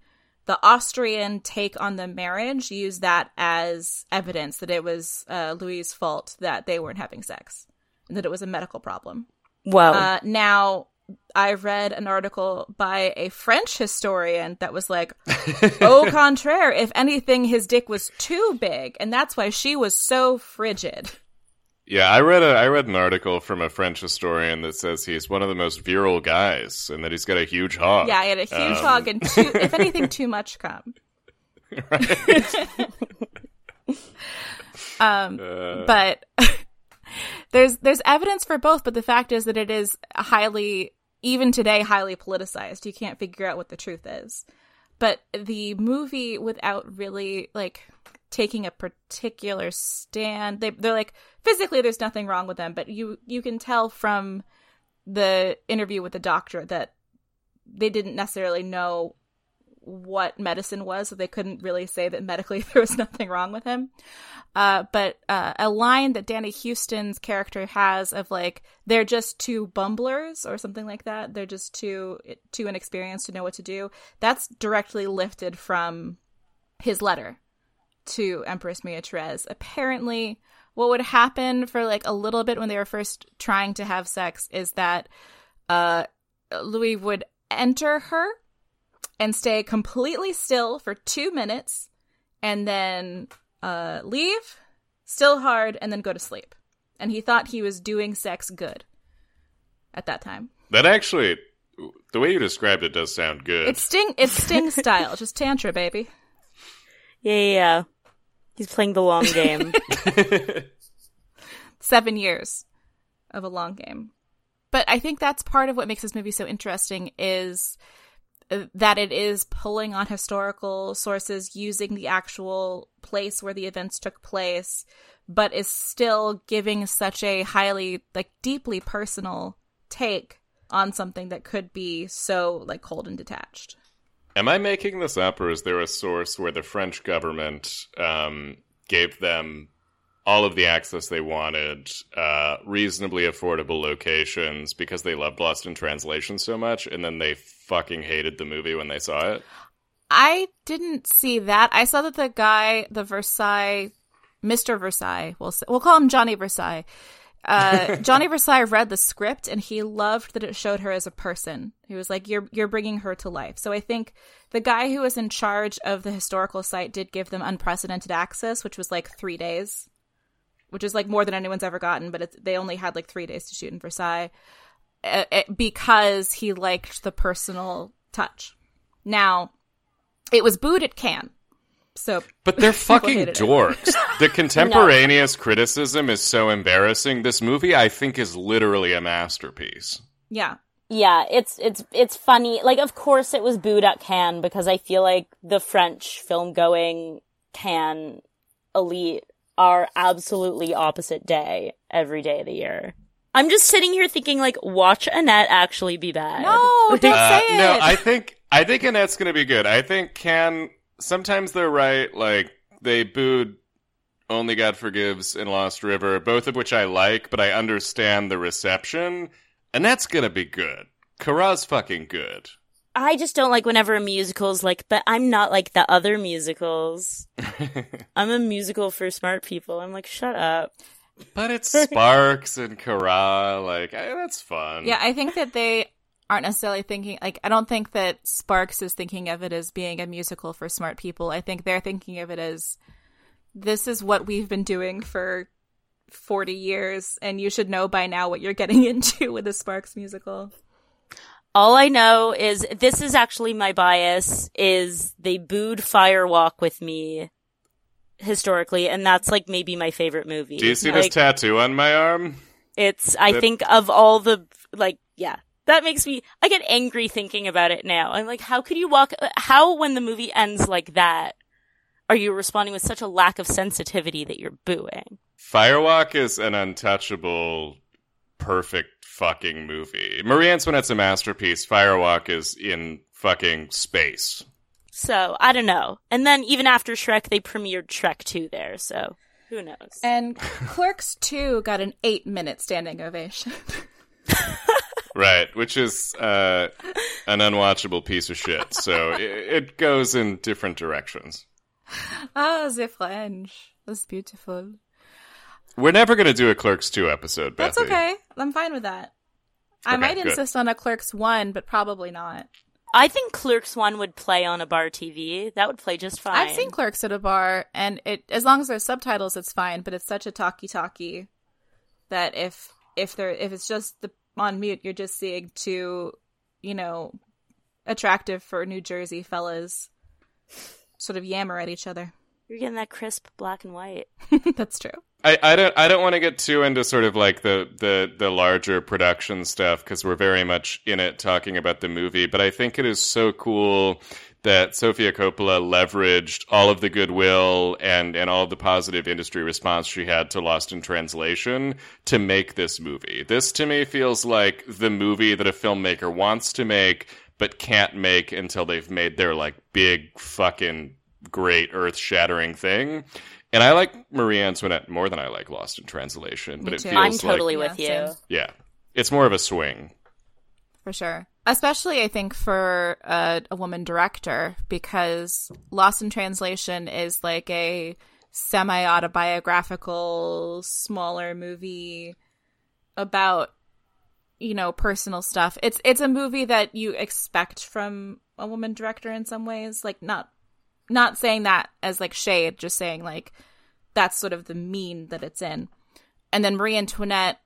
the Austrian take on the marriage used that as evidence that it was uh, Louis' fault that they weren't having sex and that it was a medical problem. Wow. Uh, now, I read an article by a French historian that was like, au contraire, if anything, his dick was too big, and that's why she was so frigid. Yeah, I read a I read an article from a French historian that says he's one of the most virile guys and that he's got a huge hog. Yeah, he had a huge Um, hog and too, if anything, too much cum. um, Uh, but there's there's evidence for both. But the fact is that it is highly, even today, highly politicized. You can't figure out what the truth is. But the movie, without really like taking a particular stand, they they're like physically, there's nothing wrong with them, but you you can tell from the interview with the doctor that they didn't necessarily know what medicine was, so they couldn't really say that medically there was nothing wrong with him. Uh, but uh, a line that Danny Huston's character has of like they're just two bumblers or something like that. They're just too too inexperienced to know what to do. That's directly lifted from his letter to Empress Maria Therese. Apparently, what would happen for like a little bit when they were first trying to have sex is that uh, Louis would enter her and stay completely still for two minutes and then uh, leave, still hard, and then go to sleep. And he thought he was doing sex good at that time. that actually, the way you described it does sound good. It's Sting. It's Sting style, just tantra, baby. yeah, yeah, yeah. He's playing the long game. seven years of a long game. But I think that's part of what makes this movie so interesting is uh, that it is pulling on historical sources, using the actual place where the events took place, but is still giving such a highly, like, deeply personal take on something that could be so, like, cold and detached. Am I making this up, or is there a source where the French government um, gave them all of the access they wanted, uh, reasonably affordable locations because they loved Lost in Translation so much, and then they fucking hated the movie when they saw it? I didn't see that. I saw that the guy, the Versailles, Mr. Versailles, we'll say, we'll call him Johnny Versailles. Uh, Johnny Versailles read the script and he loved that it showed her as a person. He was like, "You're you're bringing her to life." So I think the guy who was in charge of the historical site did give them unprecedented access, which was like three days, which is like more than anyone's ever gotten. But it's, they only had like three days to shoot in Versailles uh, it, because he liked the personal touch. Now, it was booed at Cannes. So, but they're fucking dorks. The contemporaneous criticism is so embarrassing. This movie, I think, is literally a masterpiece. yeah, Yeah, it's it's it's funny. Like, of course, it was booed at Cannes because I feel like the French film going Cannes elite are absolutely opposite day every day of the year. I'm just sitting here thinking, like, watch Annette actually be bad. no, don't Uh, say it. no, I think I think Annette's gonna be good. I think Cannes sometimes they're right. Like they booed Only God Forgives and Lost River, both of which I like, but I understand the reception. and that's gonna be good. Carax fucking good. I just don't like whenever a musical's like, but I'm not like the other musicals. I'm a musical for smart people. I'm like, shut up. But it's Sparks and Kara, like eh, that's fun. Yeah, I think that they aren't necessarily thinking like I don't think that Sparks is thinking of it as being a musical for smart people. I think they're thinking of it as this is what we've been doing for 40 years and you should know by now what you're getting into with a Sparks musical. All I know is this is actually my bias is they booed Firewalk with me historically, and that's like maybe my favorite movie. Do you see like, this tattoo on my arm? It's I That- think of all the like yeah. That makes me I get angry thinking about it now. I'm like how could you walk how when the movie ends like that are you responding with such a lack of sensitivity that you're booing? Firewalk is an untouchable, perfect fucking movie. Marie Antoinette's a masterpiece. Firewalk is in fucking space. So, I don't know. And then even after Shrek they premiered Shrek 2 there, so who knows. And Clerks 2 got an 8-minute standing ovation. Right, which is uh, an unwatchable piece of shit. So it, it goes in different directions. ah, the French. That's beautiful. We're never going to do a Clerks 2 episode, That's okay. I'm fine with that. I Okay, might good. insist on a Clerks 1, but probably not. I think Clerks 1 would play on a bar TV. That would play just fine. I've seen Clerks at a bar, and it as long as there's subtitles, it's fine. But it's such a talkie talkie that if if there if it's just the on mute, you're just seeing two, you know, attractive for New Jersey fellas sort of yammer at each other. You're getting that crisp black and white. That's true. I, I don't I don't want to get too into sort of like the the the larger production stuff because we're very much in it talking about the movie, but I think it is so cool that Sofia Coppola leveraged all of the goodwill and and all of the positive industry response she had to Lost in Translation to make this movie. This to me feels like the movie that a filmmaker wants to make but can't make until they've made their like big fucking great earth-shattering thing. And I like Marie Antoinette more than I like Lost in Translation, but Me it too. feels I'm like totally Yeah, with you. yeah, it's more of a swing. For sure. Especially, I think, for a, a woman director, because Lost in Translation is like a semi autobiographical, smaller movie about, you know, personal stuff. It's it's a movie that you expect from a woman director in some ways. Like not not saying that as like shade, just saying like that's sort of the mean that it's in. And then Marie Antoinette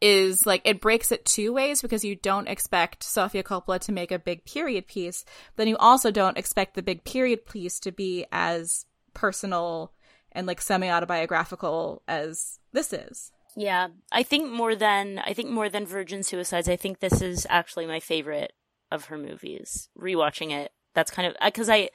is like it breaks it two ways because you don't expect Sofia Coppola to make a big period piece, then you also don't expect the big period piece to be as personal and like semi autobiographical as this is. Yeah, I think more than I think more than Virgin Suicides, I think this is actually my favorite of her movies. Rewatching it, that's kind of uh, because I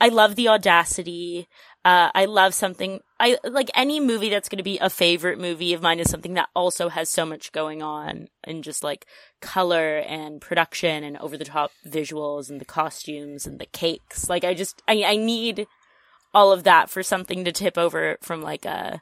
I love the audacity. Uh, I love something, I like any movie that's going to be a favorite movie of mine is something that also has so much going on and just like color and production and over the top visuals and the costumes and the cakes. Like I just, I, I need all of that for something to tip over from like a,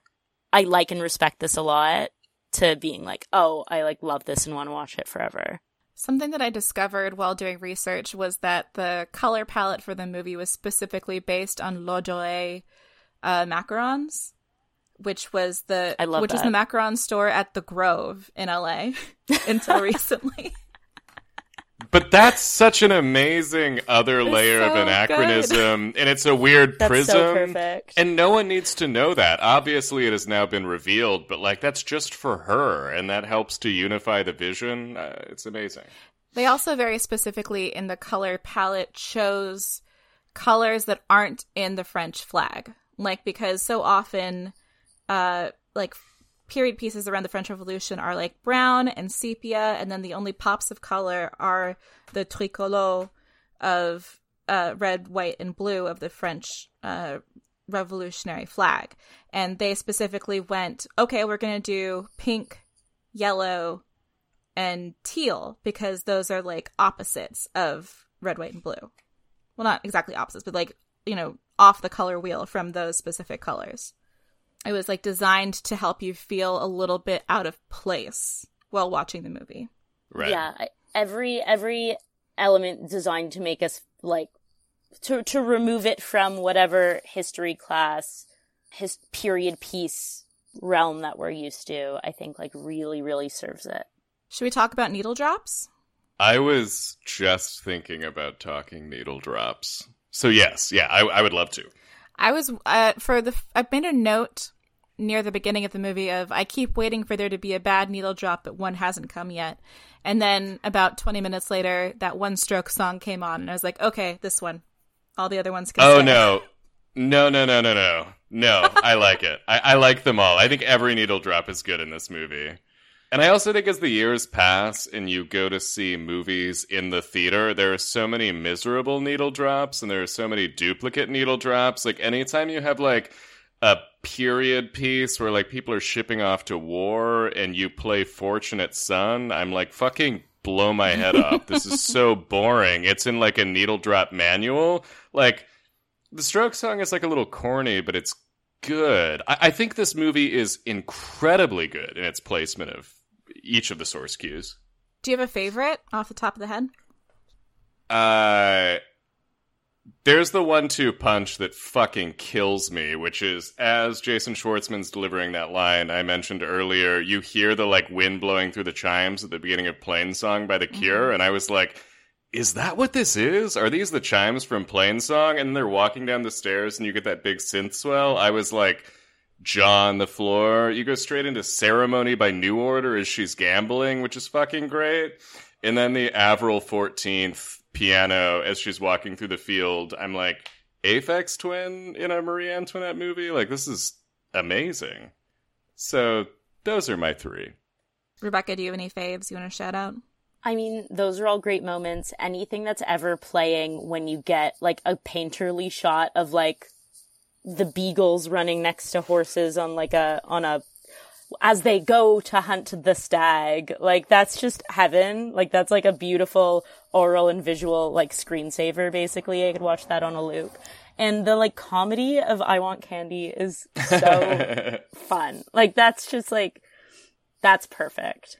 I like and respect this a lot to being like, oh, I like love this and want to watch it forever. Something that I discovered while doing research was that the color palette for the movie was specifically based on Ladurée uh, macarons, which was the I love which is that. the macaron store at the Grove in LA until recently. But that's such an amazing other layer of so anachronism, and it's a weird That's prism. so perfect. And no one needs to know that. Obviously, it has now been revealed, but like that's just for her, and that helps to unify the vision. Uh, it's amazing. They also very specifically in the color palette chose colors that aren't in the French flag. Like because so often uh like period pieces around the French Revolution are like brown and sepia and then the only pops of color are the tricolore of uh red, white and blue of the French uh revolutionary flag. And they specifically went, okay, we're going to do pink, yellow, and teal because those are like opposites of red, white, and blue. Well, not exactly opposites, but like, you know, off the color wheel from those specific colors. It was like designed to help you feel a little bit out of place while watching the movie. Right. Yeah, every every element designed to make us like to to remove it from whatever history class, his period piece realm that we're used to. I think like really really serves it. Should we talk about needle drops? I was just thinking about talking needle drops. So yes, yeah, I, I would love to. I was uh, for the I made a note near the beginning of the movie of I keep waiting for there to be a bad needle drop, but one hasn't come yet. And then about 20 minutes later, that one stroke song came on, and I was like, okay, this one. All the other ones can Oh stay. no. No, no, no, no, no. No, I like it. I, I like them all. I think every needle drop is good in this movie. And I also think as the years pass and you go to see movies in the theater, there are so many miserable needle drops and there are so many duplicate needle drops. Like anytime you have like a period piece where like people are shipping off to war and you play Fortunate Son, I'm like fucking blow my head off. This is so boring. It's in like a needle drop manual. Like the stroke song is like a little corny, but it's good. I, I think this movie is incredibly good in its placement of each of the source cues. Do you have a favorite off the top of the head? Uh, there's the one-two punch that fucking kills me, which is as Jason Schwartzman's delivering that line I mentioned earlier. You hear the like wind blowing through the chimes at the beginning of "Plain Song" by The Cure, and I was like. Is that what this is? Are these the chimes from Plain Song? And they're walking down the stairs and you get that big synth swell. I was like, jaw on the floor. You go straight into Ceremony by New Order as she's gambling, which is fucking great. And then the Avril 14th piano as she's walking through the field. I'm like, Aphex Twin in a Marie Antoinette movie? Like, this is amazing. So, those are my three. Rebecca, do you have any faves you want to shout out? I mean, those are all great moments. Anything that's ever playing when you get like a painterly shot of like the beagles running next to horses on like a on a as they go to hunt the stag. Like that's just heaven. Like that's like a beautiful oral and visual like screensaver basically. I could watch that on a loop. And the like comedy of I Want Candy is so fun. Like that's just like that's perfect.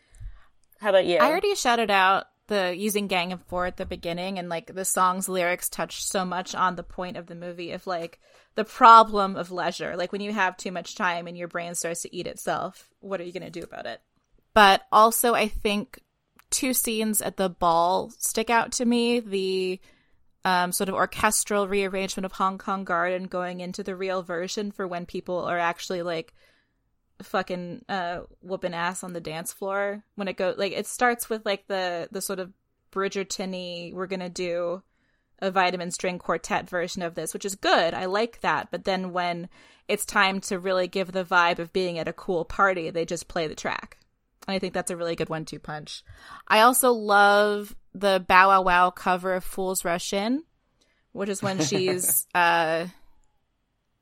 How about you? I already shouted out the using Gang of Four at the beginning, and like the song's lyrics touch so much on the point of the movie of like the problem of leisure. Like when you have too much time and your brain starts to eat itself, what are you going to do about it? But also, I think two scenes at the ball stick out to me the um, sort of orchestral rearrangement of Hong Kong Garden going into the real version for when people are actually like fucking uh whooping ass on the dance floor when it goes like it starts with like the the sort of bridgerton we're gonna do a vitamin string quartet version of this which is good i like that but then when it's time to really give the vibe of being at a cool party they just play the track and i think that's a really good one-two punch i also love the bow wow wow cover of fools rush in which is when she's uh,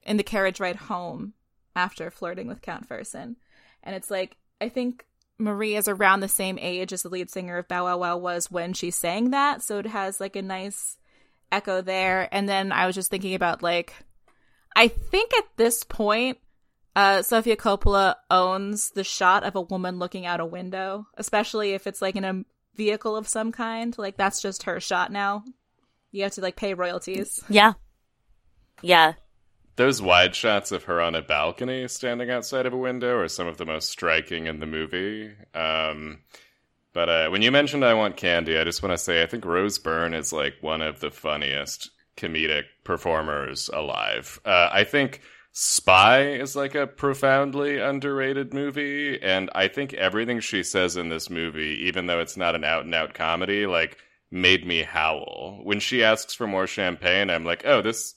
in the carriage ride home after flirting with Count Fersen. And it's like, I think Marie is around the same age as the lead singer of Bow Wow Wow was when she sang that. So it has like a nice echo there. And then I was just thinking about like, I think at this point, uh, Sofia Coppola owns the shot of a woman looking out a window, especially if it's like in a vehicle of some kind. Like that's just her shot now. You have to like pay royalties. Yeah. Yeah. Those wide shots of her on a balcony standing outside of a window are some of the most striking in the movie. Um, but uh, when you mentioned I Want Candy, I just want to say I think Rose Byrne is like one of the funniest comedic performers alive. Uh, I think Spy is like a profoundly underrated movie, and I think everything she says in this movie, even though it's not an out and out comedy, like made me howl. When she asks for more champagne, I'm like, oh, this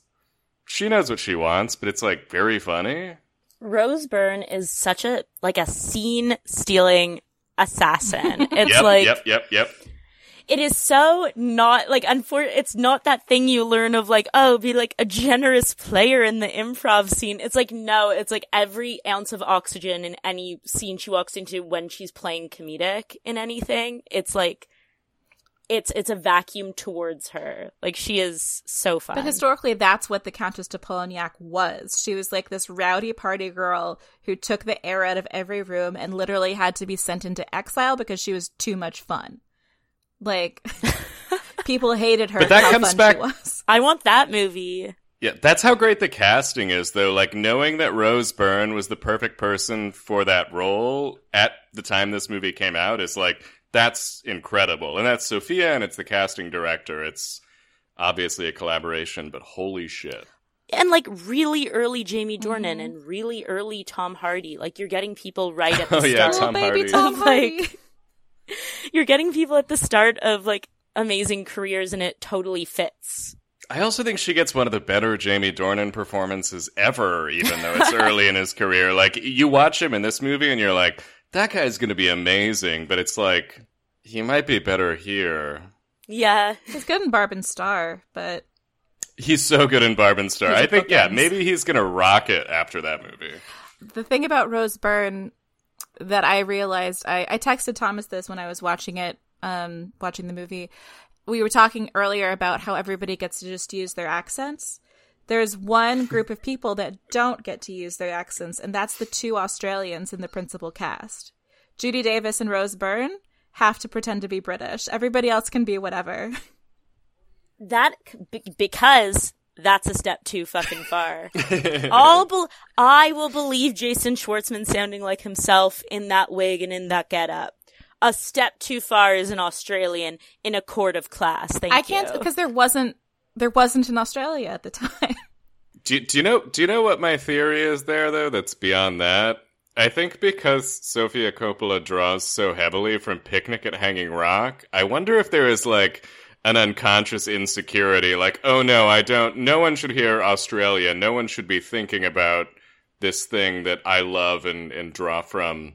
she knows what she wants, but it's like very funny. Rose Byrne is such a like a scene stealing assassin. It's yep, like yep, yep, yep. It is so not like unfor- it's not that thing you learn of like oh be like a generous player in the improv scene. It's like no, it's like every ounce of oxygen in any scene she walks into when she's playing comedic in anything. It's like it's it's a vacuum towards her. Like she is so fun. But historically, that's what the Countess de Polignac was. She was like this rowdy party girl who took the air out of every room and literally had to be sent into exile because she was too much fun. Like people hated her. But that how comes fun back- I want that movie. Yeah, that's how great the casting is, though. Like knowing that Rose Byrne was the perfect person for that role at the time this movie came out is like that's incredible, and that's Sofia, and it's the casting director. It's obviously a collaboration, but holy shit! And like really early Jamie Dornan Mm-hmm. and really early Tom Hardy. Like you're getting people right at the Oh, yeah. Tom Little Hardy. Tom Hardy. Like- You're getting people at the start of like amazing careers and it totally fits. I also think she gets one of the better Jamie Dornan performances ever, even though it's early in his career. Like you watch him in this movie, and you're like, that guy's going to be amazing, but it's like he might be better here. Yeah. He's good in Barb and Star, but He's so good in Barb and Star. I I a think, yeah, maybe he's gonna rock it after that movie. the thing about Rose Byrne that I realized, I, I texted Thomas this when I was watching it, um, watching the movie. We were talking earlier about how everybody gets to just use their accents. There's one group of people that don't get to use their accents, and that's the two Australians in the principal cast. Judy Davis and Rose Byrne have to pretend to be British. Everybody else can be whatever. That because that's a step too fucking far. I'll be- I will believe Jason Schwartzman sounding like himself in that wig and in that getup. A step too far is an Australian in a court of class. Thank I can't because there wasn't there wasn't in Australia at the time. Do you, do you know? Do you know what my theory is there though? That's beyond that. I think because Sofia Coppola draws so heavily from Picnic at Hanging Rock, I wonder if there is like an unconscious insecurity, like, oh no, I don't. No one should hear Australia. No one should be thinking about this thing that I love and and draw from.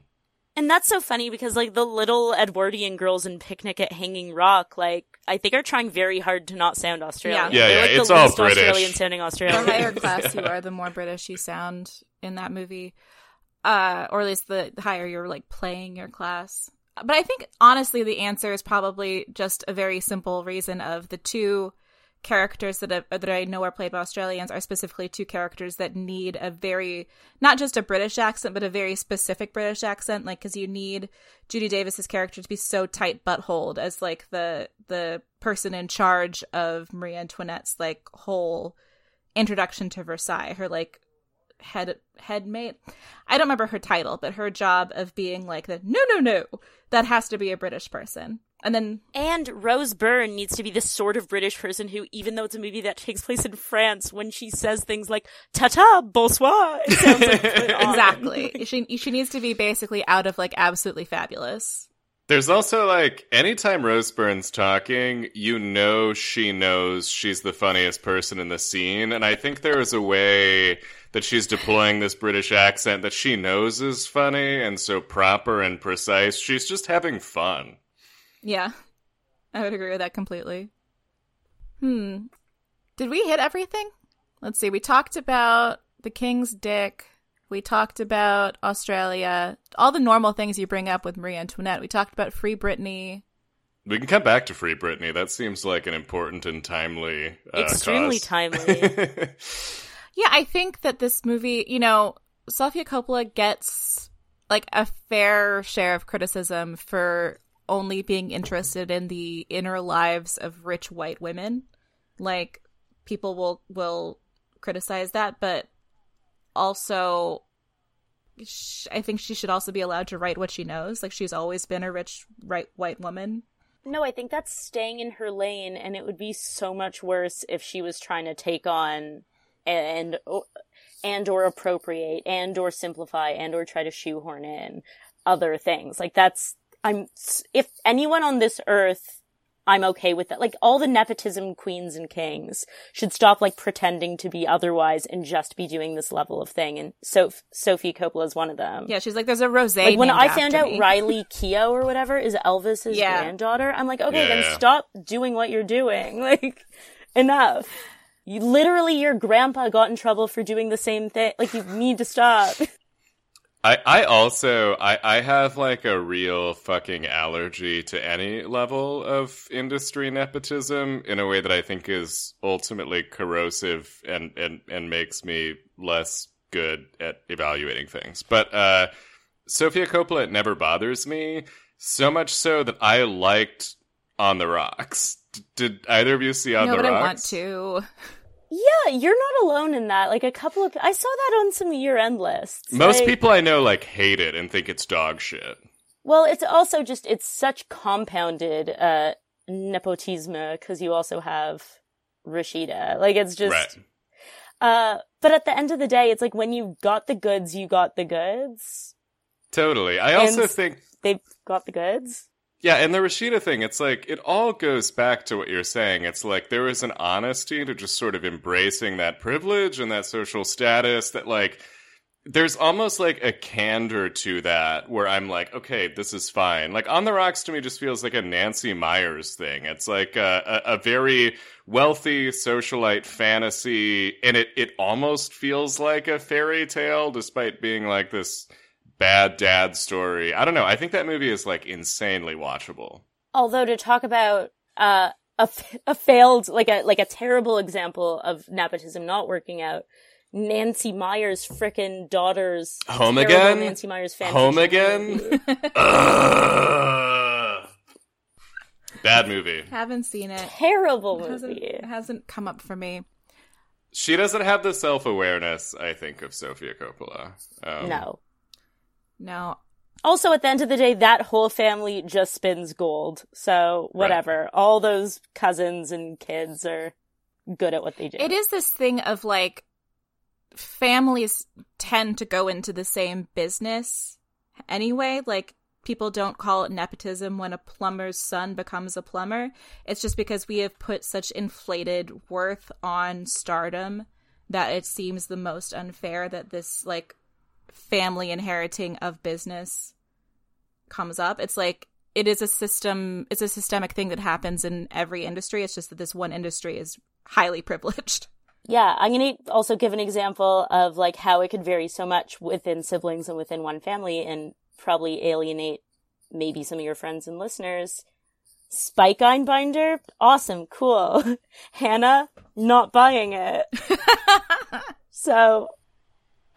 And that's so funny because like the little Edwardian girls in Picnic at Hanging Rock, like I think are trying very hard to not sound Australian. Yeah. Yeah, yeah, like, it's the all least British. Australian sounding the higher class you are, the more British you sound in that movie. Uh, or at least the higher you're like playing your class. But I think honestly, the answer is probably just a very simple reason of the two characters that have, that I know are played by Australians are specifically two characters that need a very not just a British accent, but a very specific British accent. Like, because you need Judy Davis's character to be so tight buttholed as like the the person in charge of Marie Antoinette's like whole introduction to Versailles. Her like head head mate. I don't remember her title, but her job of being like the no no no that has to be a British person. And then And Rose Byrne needs to be the sort of British person who, even though it's a movie that takes place in France, when she says things like "ta ta, bonsoir," it sounds like exactly she she needs to be basically out of like absolutely fabulous. There's also like anytime Rose Byrne's talking, you know she knows she's the funniest person in the scene, and I think there is a way that she's deploying this British accent that she knows is funny and so proper and precise. She's just having fun. Yeah, I would agree with that completely. Hmm. Did we hit everything? Let's see. We talked about the king's dick. We talked about Australia. All the normal things you bring up with Marie Antoinette. We talked about Free Britney. We can come back to Free Britney. That seems like an important and timely, uh, extremely cause. timely. Yeah, I think that this movie, you know, Sofia Coppola gets like a fair share of criticism for only being interested in the inner lives of rich white women. Like people will will criticize that, but also I think she should also be allowed to write what she knows. Like she's always been a rich right white woman. No, I think that's staying in her lane, and it would be so much worse if she was trying to take on and and or appropriate and or simplify and or try to shoehorn in other things. Like that's I'm if anyone on this earth I'm okay with that. Like all the nepotism queens and kings should stop like pretending to be otherwise and just be doing this level of thing. And so Sofia Coppola is one of them. Yeah, she's like, there's a rose. Like when I found out me. Riley Keough or whatever is Elvis's Yeah. granddaughter, I'm like, okay, then stop doing what you're doing. Like enough. You literally your grandpa got in trouble for doing the same thing. Like you need to stop. I, I also I, I have like a real fucking allergy to any level of industry nepotism in a way that I think is ultimately corrosive and, and, and makes me less good at evaluating things. But uh Sofia Coppola it never bothers me, so much so that I liked On the Rocks. D- did either of you see On no, the but Rocks? I want to. Yeah, you're not alone in that. Like a couple of I saw that on some year end lists. Most Like- people I know like hate it and think it's dog shit. Well, it's also just it's such compounded uh nepotisme because you also have Rashida. Like it's just right. uh but at the end of the day, it's like when you got the goods, you got the goods. Totally. I also And- think They've got the goods. Yeah, and the Rashida thing, it's like it all goes back to what you're saying. It's like there is an honesty to just sort of embracing that privilege and that social status that like there's almost like a candor to that where I'm like, okay, this is fine. Like on the rocks to me just feels like a Nancy Meyers thing. It's like a, a, a very wealthy socialite fantasy, and it it almost feels like a fairy tale, despite being like this bad dad story. I don't know. I think that movie is like insanely watchable. Although to talk about uh a, f- a failed like a like a terrible example of nepotism not working out. Nancy Meyers' frickin' daughter's Home again? Nancy Meyers fan Home again? movie. Bad movie. Haven't seen it. terrible It hasn't, movie. it hasn't come up for me. She doesn't have the self awareness, I think, of Sofia Coppola. Um, No. No. Also, at the end of the day, that whole family just spins gold. So whatever. All those cousins and kids are good at what they do. It is this thing of like families tend to go into the same business anyway. Like people don't call it nepotism when a plumber's son becomes a plumber. It's just because we have put such inflated worth on stardom that it seems the most unfair that this like family inheriting of business comes up. It's like it is a system it's a systemic thing that happens in every industry. It's just that this one industry is highly privileged. Yeah, I'm going to also give an example of like how it could vary so much within siblings and within one family and probably alienate maybe some of your friends and listeners. Spike Einbinder, awesome, cool. Hannah, not buying it. so,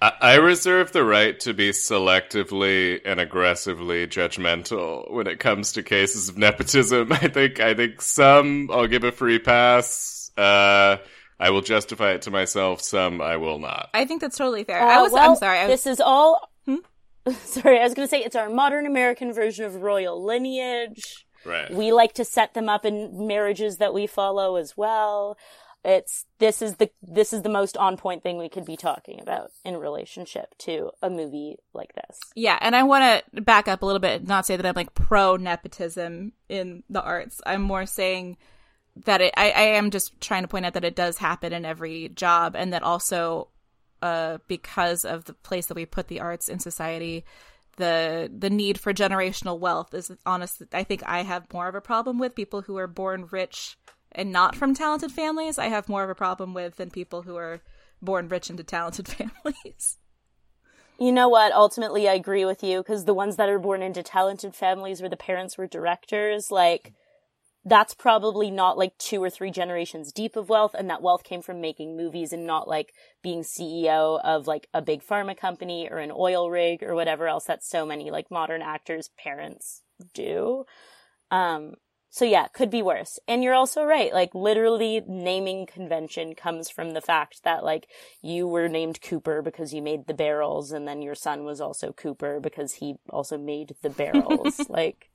I-, I reserve the right to be selectively and aggressively judgmental when it comes to cases of nepotism. I think I think some I'll give a free pass. Uh, I will justify it to myself. Some I will not. I think that's totally fair. uh, I was well, I'm sorry. I was, this is all. Sorry, I was going to say it's our modern American version of royal lineage. Right. We like to set them up in marriages that we follow as well. It's this is the this is the most on point thing we could be talking about in relationship to a movie like this. yeah, and I want to back up a little bit, not say that I'm like pro nepotism in the arts. I'm more saying that it, I, I am just trying to point out that it does happen in every job, and that also, uh, because of the place that we put the arts in society, the the need for generational wealth is honest. I think I have more of a problem with people who are born rich and not from talented families, I have more of a problem with than people who are born rich into talented families. You know what? Ultimately, I agree with you because the ones that are born into talented families where the parents were directors, like, that's probably not like two or three generations deep of wealth. And that wealth came from making movies and not like being CEO of like a big pharma company or an oil rig or whatever else that so many like modern actors' parents do. Um, so yeah, could be worse. And you're also right. Like literally naming convention comes from the fact that like you were named Cooper because you made the barrels and then your son was also Cooper because he also made the barrels. like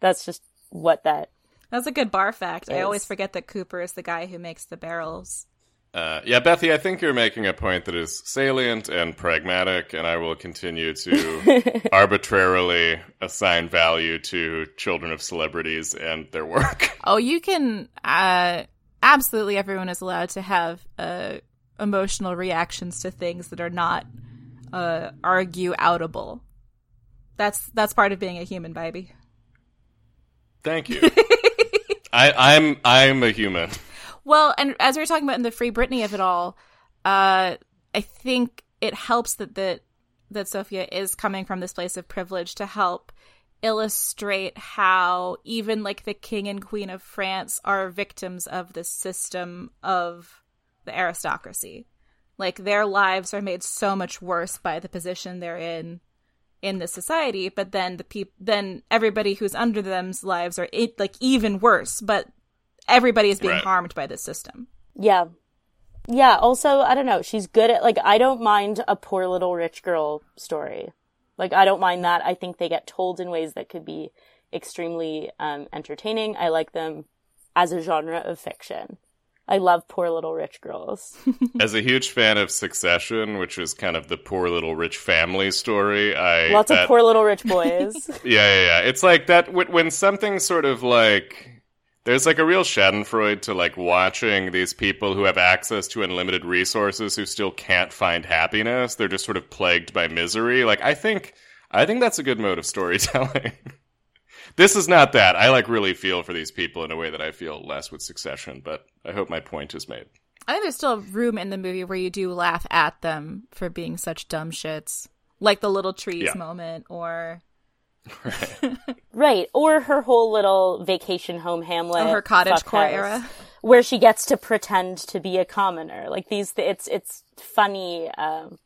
that's just what that That's a good bar fact. I always forget that Cooper is the guy who makes the barrels. Uh, yeah, Bethy, I think you're making a point that is salient and pragmatic, and I will continue to arbitrarily assign value to children of celebrities and their work. Oh, you can. Uh, absolutely, everyone is allowed to have uh, emotional reactions to things that are not uh, argue outable. That's that's part of being a human, baby. Thank you. I, I'm I'm a human. Well, and as we were talking about in the Free Britney of it all, uh, I think it helps that that that Sofia is coming from this place of privilege to help illustrate how even like the king and queen of France are victims of the system of the aristocracy. Like their lives are made so much worse by the position they're in in the society, but then the peop- then everybody who's under them's lives are it, like even worse, but everybody is being Right. harmed by this system. Yeah. Yeah, also, I don't know, she's good at, like, I don't mind a poor little rich girl story. Like, I don't mind that. I think they get told in ways that could be extremely um, entertaining. I like them as a genre of fiction. I love poor little rich girls. As a huge fan of Succession, which is kind of the poor little rich family story, I Lots that- of poor little rich boys. Yeah, yeah, yeah. It's like that when, when something sort of like there's like a real Schadenfreude to like watching these people who have access to unlimited resources who still can't find happiness. They're just sort of plagued by misery. Like I think I think that's a good mode of storytelling. this is not that. I like really feel for these people in a way that I feel less with Succession, but I hope my point is made. I think there's still room in the movie where you do laugh at them for being such dumb shits, like the little trees Yeah. moment, or right. right. Or her whole little vacation home hamlet. or her cottage core house. era. where she gets to pretend to be a commoner. Like these, it's it's funny. Um,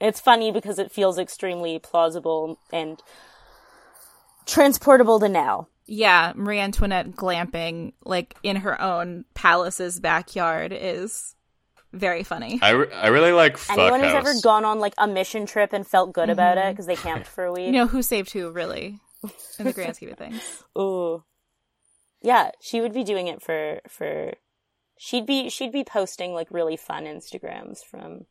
it's funny because it feels extremely plausible and transportable to now. Yeah, Marie Antoinette glamping like in her own palace's backyard is very funny. I, re- I really like Fuck Anyone who's House. ever gone on like a mission trip and felt good about it mm-hmm. because they camped for a week. You know who saved who, really, in the grand scheme of things. Ooh. Yeah, she would be doing it for for she'd be she'd be posting like really fun Instagrams from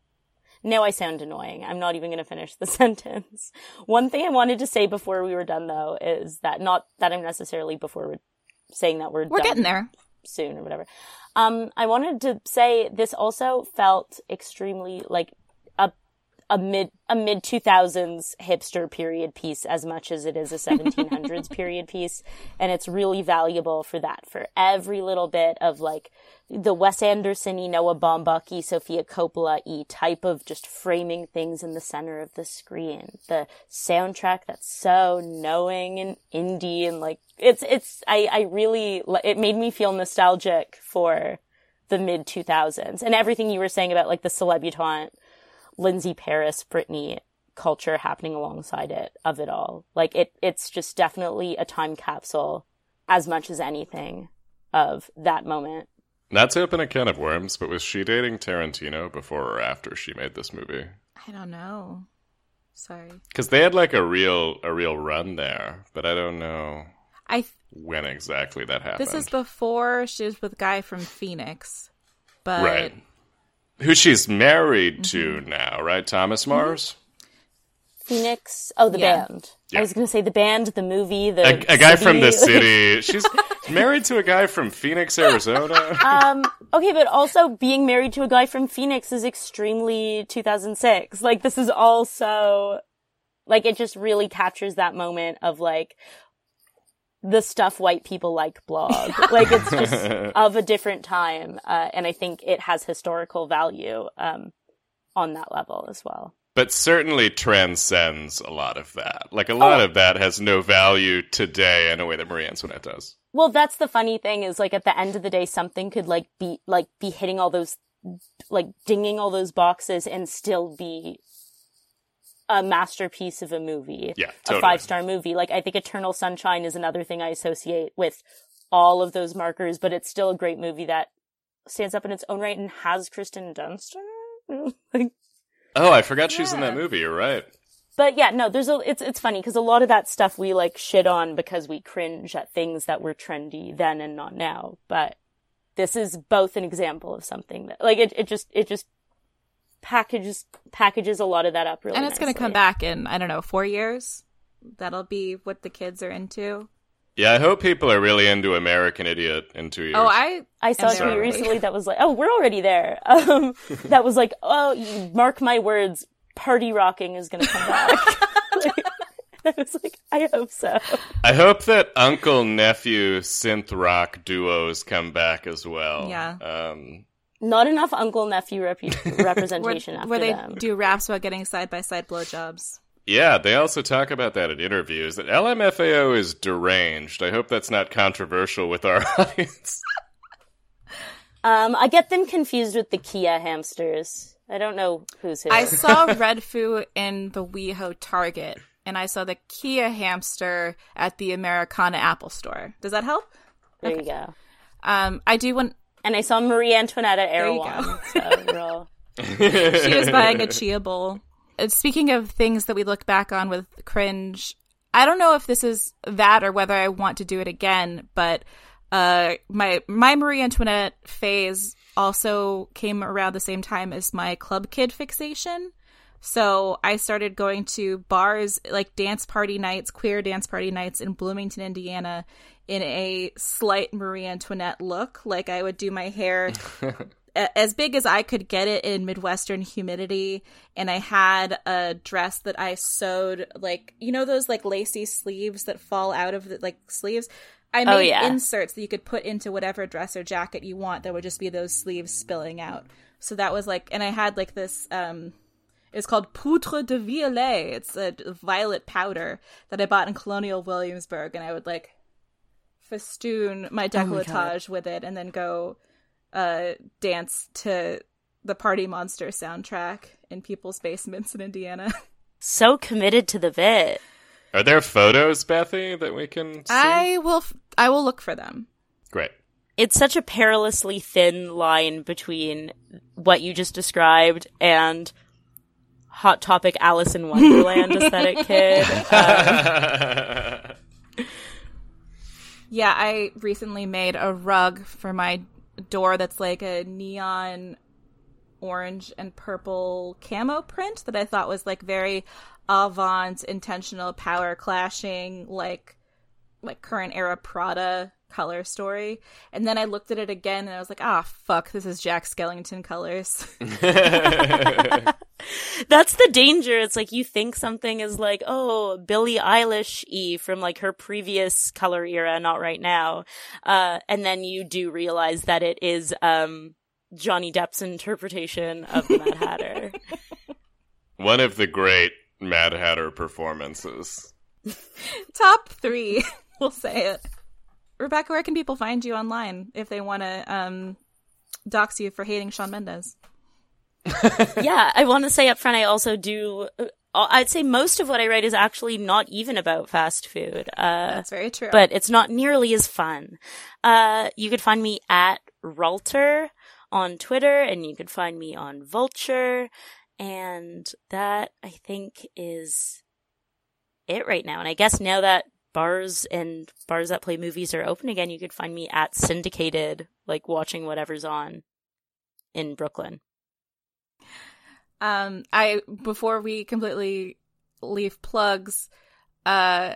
No, I sound annoying. I'm not even going to finish the sentence. One thing I wanted to say before we were done though is that not that I'm necessarily before we're saying that we're We're done getting there. Soon or whatever. Um, I wanted to say this also felt extremely like a mid a mid two thousands hipster period piece as much as it is a seventeen hundreds period piece, and it's really valuable for that for every little bit of like the Wes Anderson, y Noah Baumbach, Sofia Coppola, e type of just framing things in the center of the screen. The soundtrack that's so knowing and indie and like it's it's I I really it made me feel nostalgic for the mid 2000s and everything you were saying about like the celebutante Lindsay Paris Britney culture happening alongside it of it all. Like it it's just definitely a time capsule as much as anything of that moment. Not to open a can of worms, but was she dating Tarantino before or after she made this movie? I don't know. Sorry. Because they had like a real a real run there, but I don't know I th- when exactly that happened. this is before she was with guy from Phoenix, but right. Who she's married to Mm-hmm. now, right? Thomas Mars, Phoenix. Oh, the Yeah. band. Yeah. I was going to say the band, the movie, the a, a guy from the city. city. She's married to a guy from Phoenix, Arizona. um, okay, but also being married to a guy from Phoenix is extremely 2006. Like this is also like it just really captures that moment of like, the stuff white people like blog. like it's just of a different time. Uh, and I think it has historical value, um, on that level as well. But certainly transcends a lot of that. Like a lot Oh. of that has no value today in a way that Marie Antoinette does. Well, that's the funny thing is like at the end of the day, something could like be like be hitting all those, like dinging all those boxes and still be a masterpiece of a movie. Yeah, A five star movie. Like I think Eternal Sunshine is another thing I associate with all of those markers, but it's still a great movie that stands up in its own right and has Kirsten Dunst. like, Oh, I forgot she's in that movie. You're right. but yeah, no, there's a, it's, it's funny because a lot of that stuff we like shit on because we cringe at things that were trendy then and not now. But this is both an example of something that, like, it, it just, it just packages, packages a lot of that up really and it's going to come back in I don't know four years. That'll be what the kids are into. Yeah, I hope people are really into American Idiot in two years. Oh, I I saw a And tweet recently that was like, "Oh, we're already there." Um, that was like, "Oh, mark my words, party rocking is going to come back." like, I was like, "I hope so." I hope that uncle nephew synth rock duos come back as well. Yeah. Um, Not enough uncle nephew repu- where, representation after where they them. do raps about getting side by side blowjobs. yeah, they also talk about that in interviews. That LMFAO is deranged. I hope that's not controversial with our audience. Um, I get them confused with the Kia hamsters. I don't know who's who. I saw Redfoo in the WeHo Target, and I saw the Kia hamster at the Americana Apple Store. Does that help? there you go. Um, I do want. And I saw Marie Antoinette at you Erewhon. go. So She was buying a chia bowl. Uh, Speaking of things that we look back on with cringe, I don't know if this is that or whether I want to do it again, but uh, my my Marie Antoinette phase also came around the same time as my club kid fixation. So I started going to bars like dance party nights, queer dance party nights in Bloomington, Indiana, in a slight Marie Antoinette look. Like I would do my hair as big as I could get it in Midwestern humidity. And I had a dress that I sewed, like, you know, those like lacy sleeves that fall out of the like sleeves. I made Oh, yeah. inserts that you could put into whatever dress or jacket you want that would just be those sleeves spilling out. So that was like, and I had like this, um, it's called Poudre de Violet. It's a violet powder that I bought in Colonial Williamsburg, and I would like festoon my decolletage with it, and then go uh, dance to the Party Monster soundtrack in people's basements in Indiana. so committed to the bit. Are there photos, Bethy, that we can see? I will, f- I will look for them. Great. It's such a perilously thin line between what you just described and Hot Topic Alice in Wonderland aesthetic kid. Uh, Yeah, I recently made a rug for my door that's like a neon orange and purple camo print that I thought was like very avant intentional power clashing like like current era Prada color story. And then I looked at it again and I was like, ah fuck, this is Jack Skellington colors. That's the danger. It's like you think something is like, oh, Billie Eilish E from like her previous color era, not right now. Uh, and then you do realize that it is, um, Johnny Depp's interpretation of the Mad Hatter. One of the great Mad Hatter performances. Top three, we'll say it. Rebecca, where can people find you online if they want to um, dox you for hating Shawn Mendes? yeah, I want to say up front, I also do. uh, I'd say most of what I write is actually not even about fast food. Uh, That's very true. but it's not nearly as fun. Uh, you could find me at Ralter on Twitter, and you could find me on Vulture, and that I think is it right now. And I guess now that bars and bars that play movies are open again, you could find me at Syndicated, like watching whatever's on in Brooklyn. Um, I before we completely leave plugs, uh,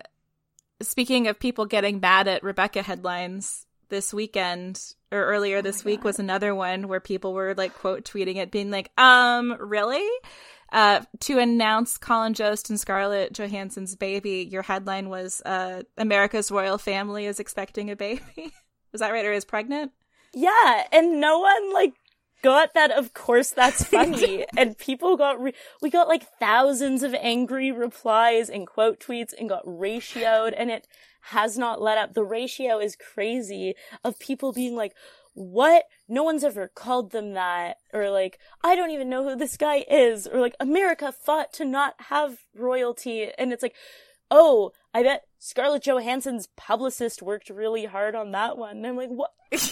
speaking of people getting mad at Rebecca headlines, this weekend or earlier this week was another one where people were like quote tweeting it, being like, "Um, really." Uh, to announce Colin Jost and Scarlett Johansson's baby, your headline was uh, America's royal family is expecting a baby. was that right? Or is pregnant? Yeah, and no one like got that. Of course, that's funny. and people got re- we got like thousands of angry replies and quote tweets and got ratioed, and it has not let up. The ratio is crazy of people being like, what? No one's ever called them that. Or like, I don't even know who this guy is. Or like, America fought to not have royalty. And it's like, oh, I bet Scarlett Johansson's publicist worked really hard on that one. And I'm like, what?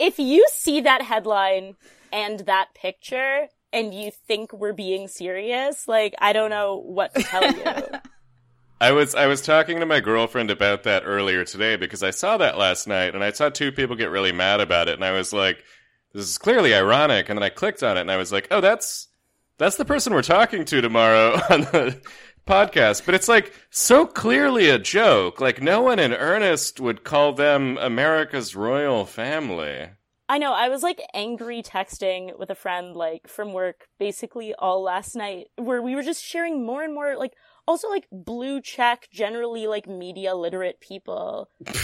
if you see that headline and that picture and you think we're being serious, like, I don't know what to tell you. I was I was talking to my girlfriend about that earlier today because I saw that last night and I saw two people get really mad about it and I was like, this is clearly ironic and then I clicked on it and I was like, oh that's that's the person we're talking to tomorrow on the podcast. But it's like so clearly a joke. Like no one in earnest would call them America's royal family. I know. I was like angry texting with a friend like from work basically all last night where we were just sharing more and more like also like blue check, generally like media literate people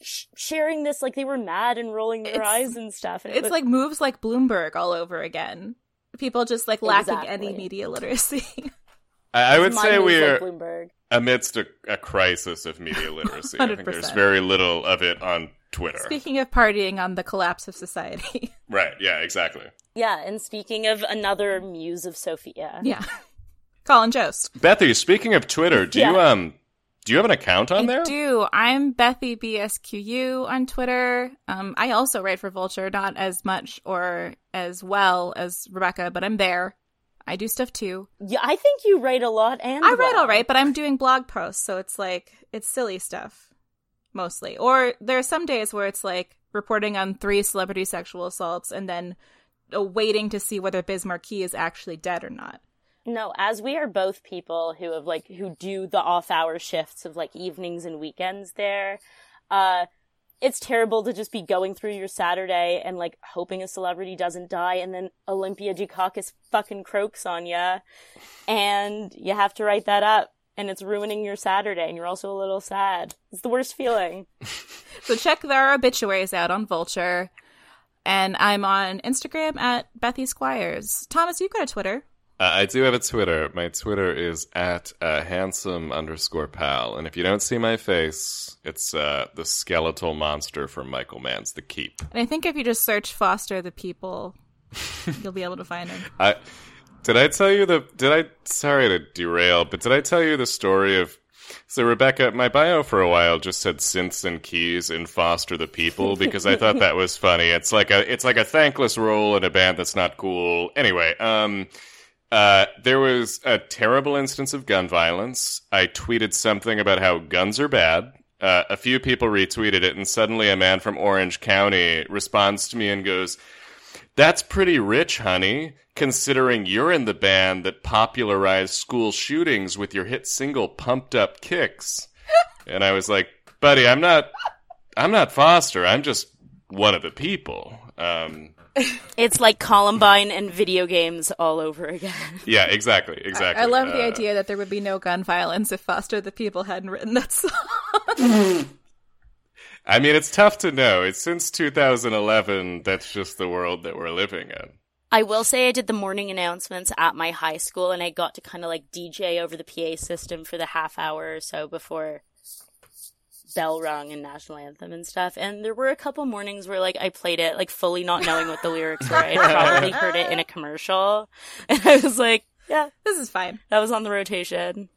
sh- sharing this like they were mad and rolling their It's- eyes and stuff. And it It's was- like moves like Bloomberg all over again. People just like lacking Exactly. any media literacy. I, I would say we're like Bloomberg. amidst a, a crisis of media literacy. I think there's very little of it on Twitter. Speaking of partying on the collapse of society. right, yeah, exactly. Yeah, and speaking of another muse of Sofia, yeah. Colin Jost. Bethy, speaking of Twitter, do you um do you have an account on I there? do. I'm Bethy BSQU on Twitter. Um, I also write for Vulture, not as much or as well as Rebecca, but I'm there. I do stuff too. yeah, I think you write a lot and I write well. all right, but I'm doing blog posts, so it's like it's silly stuff mostly. Or there are some days where it's like reporting on three celebrity sexual assaults and then uh, waiting to see whether Biz Markie is actually dead or not. No, as we are both people who have like who do the off hour shifts of like evenings and weekends there, uh it's terrible to just be going through your Saturday and like hoping a celebrity doesn't die and then Olympia Dukakis fucking croaks on you and you have to write that up and it's ruining your Saturday and you're also a little sad. It's the worst feeling. So check their obituaries out on Vulture. And I'm on Instagram at Bethy Squires. Thomas, you've got a Twitter. Uh, I do have a Twitter. My Twitter is at uh, handsome underscore pal. And if you don't see my face, it's uh, the skeletal monster from Michael Mann's The Keep. And I think if you just search Foster the People, you'll be able to find him. I did I tell you the did I sorry to derail, but did I tell you the story of so Rebecca, my bio for a while just said synths and keys in Foster the People because I thought that was funny. It's like a it's like a thankless role in a band that's not cool. Anyway, um uh, there was a terrible instance of gun violence. I tweeted something about how guns are bad. Uh, a few people retweeted it, and suddenly a man from Orange County responds to me and goes, That's pretty rich, honey, considering you're in the band that popularized school shootings with your hit single Pumped Up Kicks. and I was like, Buddy, I'm not I'm not Foster, I'm just one of the people. Um, It's like Columbine and video games all over again. yeah, exactly, exactly. I love the Uh, idea that there would be no gun violence if Foster the People hadn't written that song. I mean, it's tough to know. It's since 2011. That's just the world that we're living in. I will say I did the morning announcements at my high school and I got to kind of like DJ over the PA system for the half hour or so before bell rung and national anthem and stuff. And there were a couple mornings where like I played it like fully not knowing what the lyrics were. I probably heard it in a commercial and I was like, yeah, this is fine. that was on the rotation.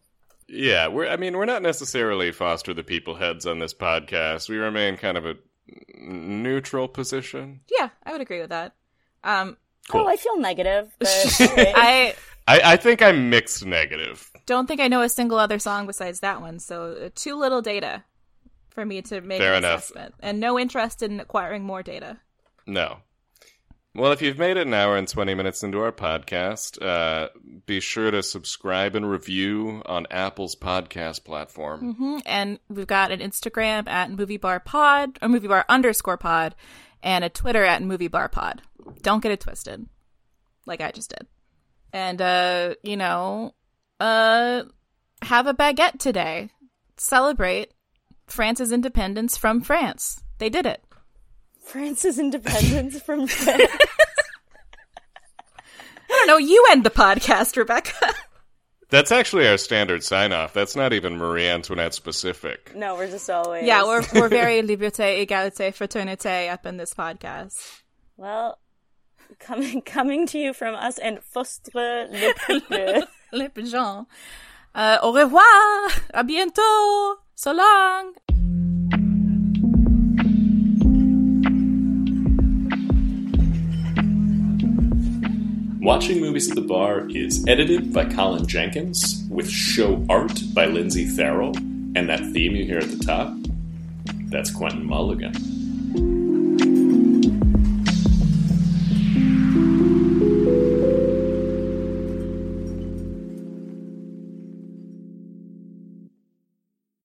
Yeah, we're. I mean, we're not necessarily foster the people heads on this podcast. We remain kind of a neutral position. Yeah, I would agree with that. Um, Cool. Oh, I feel negative. But okay. I I, I think I'm mixed negative. don't think I know a single other song besides that one, so uh, too little data for me to make Fair an enough. assessment, and no interest in acquiring more data. No. Well, if you've made it an hour and 20 minutes into our podcast, uh, be sure to subscribe and review on Apple's podcast platform. hmm And we've got an Instagram at Movie Bar Pod or Movie Bar underscore Pod, and a Twitter at Movie Bar Pod. Don't get it twisted, like I just did. and uh, you know, uh, have a baguette today. Celebrate France's independence from France. They did it. France's independence from France. I don't know. You end the podcast, Rebecca. That's actually our standard sign off. That's not even Marie Antoinette specific. no, we're just always. yeah, we're we're very liberté, égalité, fraternité up in this podcast. Well, coming coming to you from us and Fostre Le Peuple. Les pigeons. Uh, au revoir. À bientôt. So long. Watching Movies at the Bar is edited by Colin Jenkins, with show art by Lindsay Farrell, and that theme you hear at the top, that's Quentin Mulligan.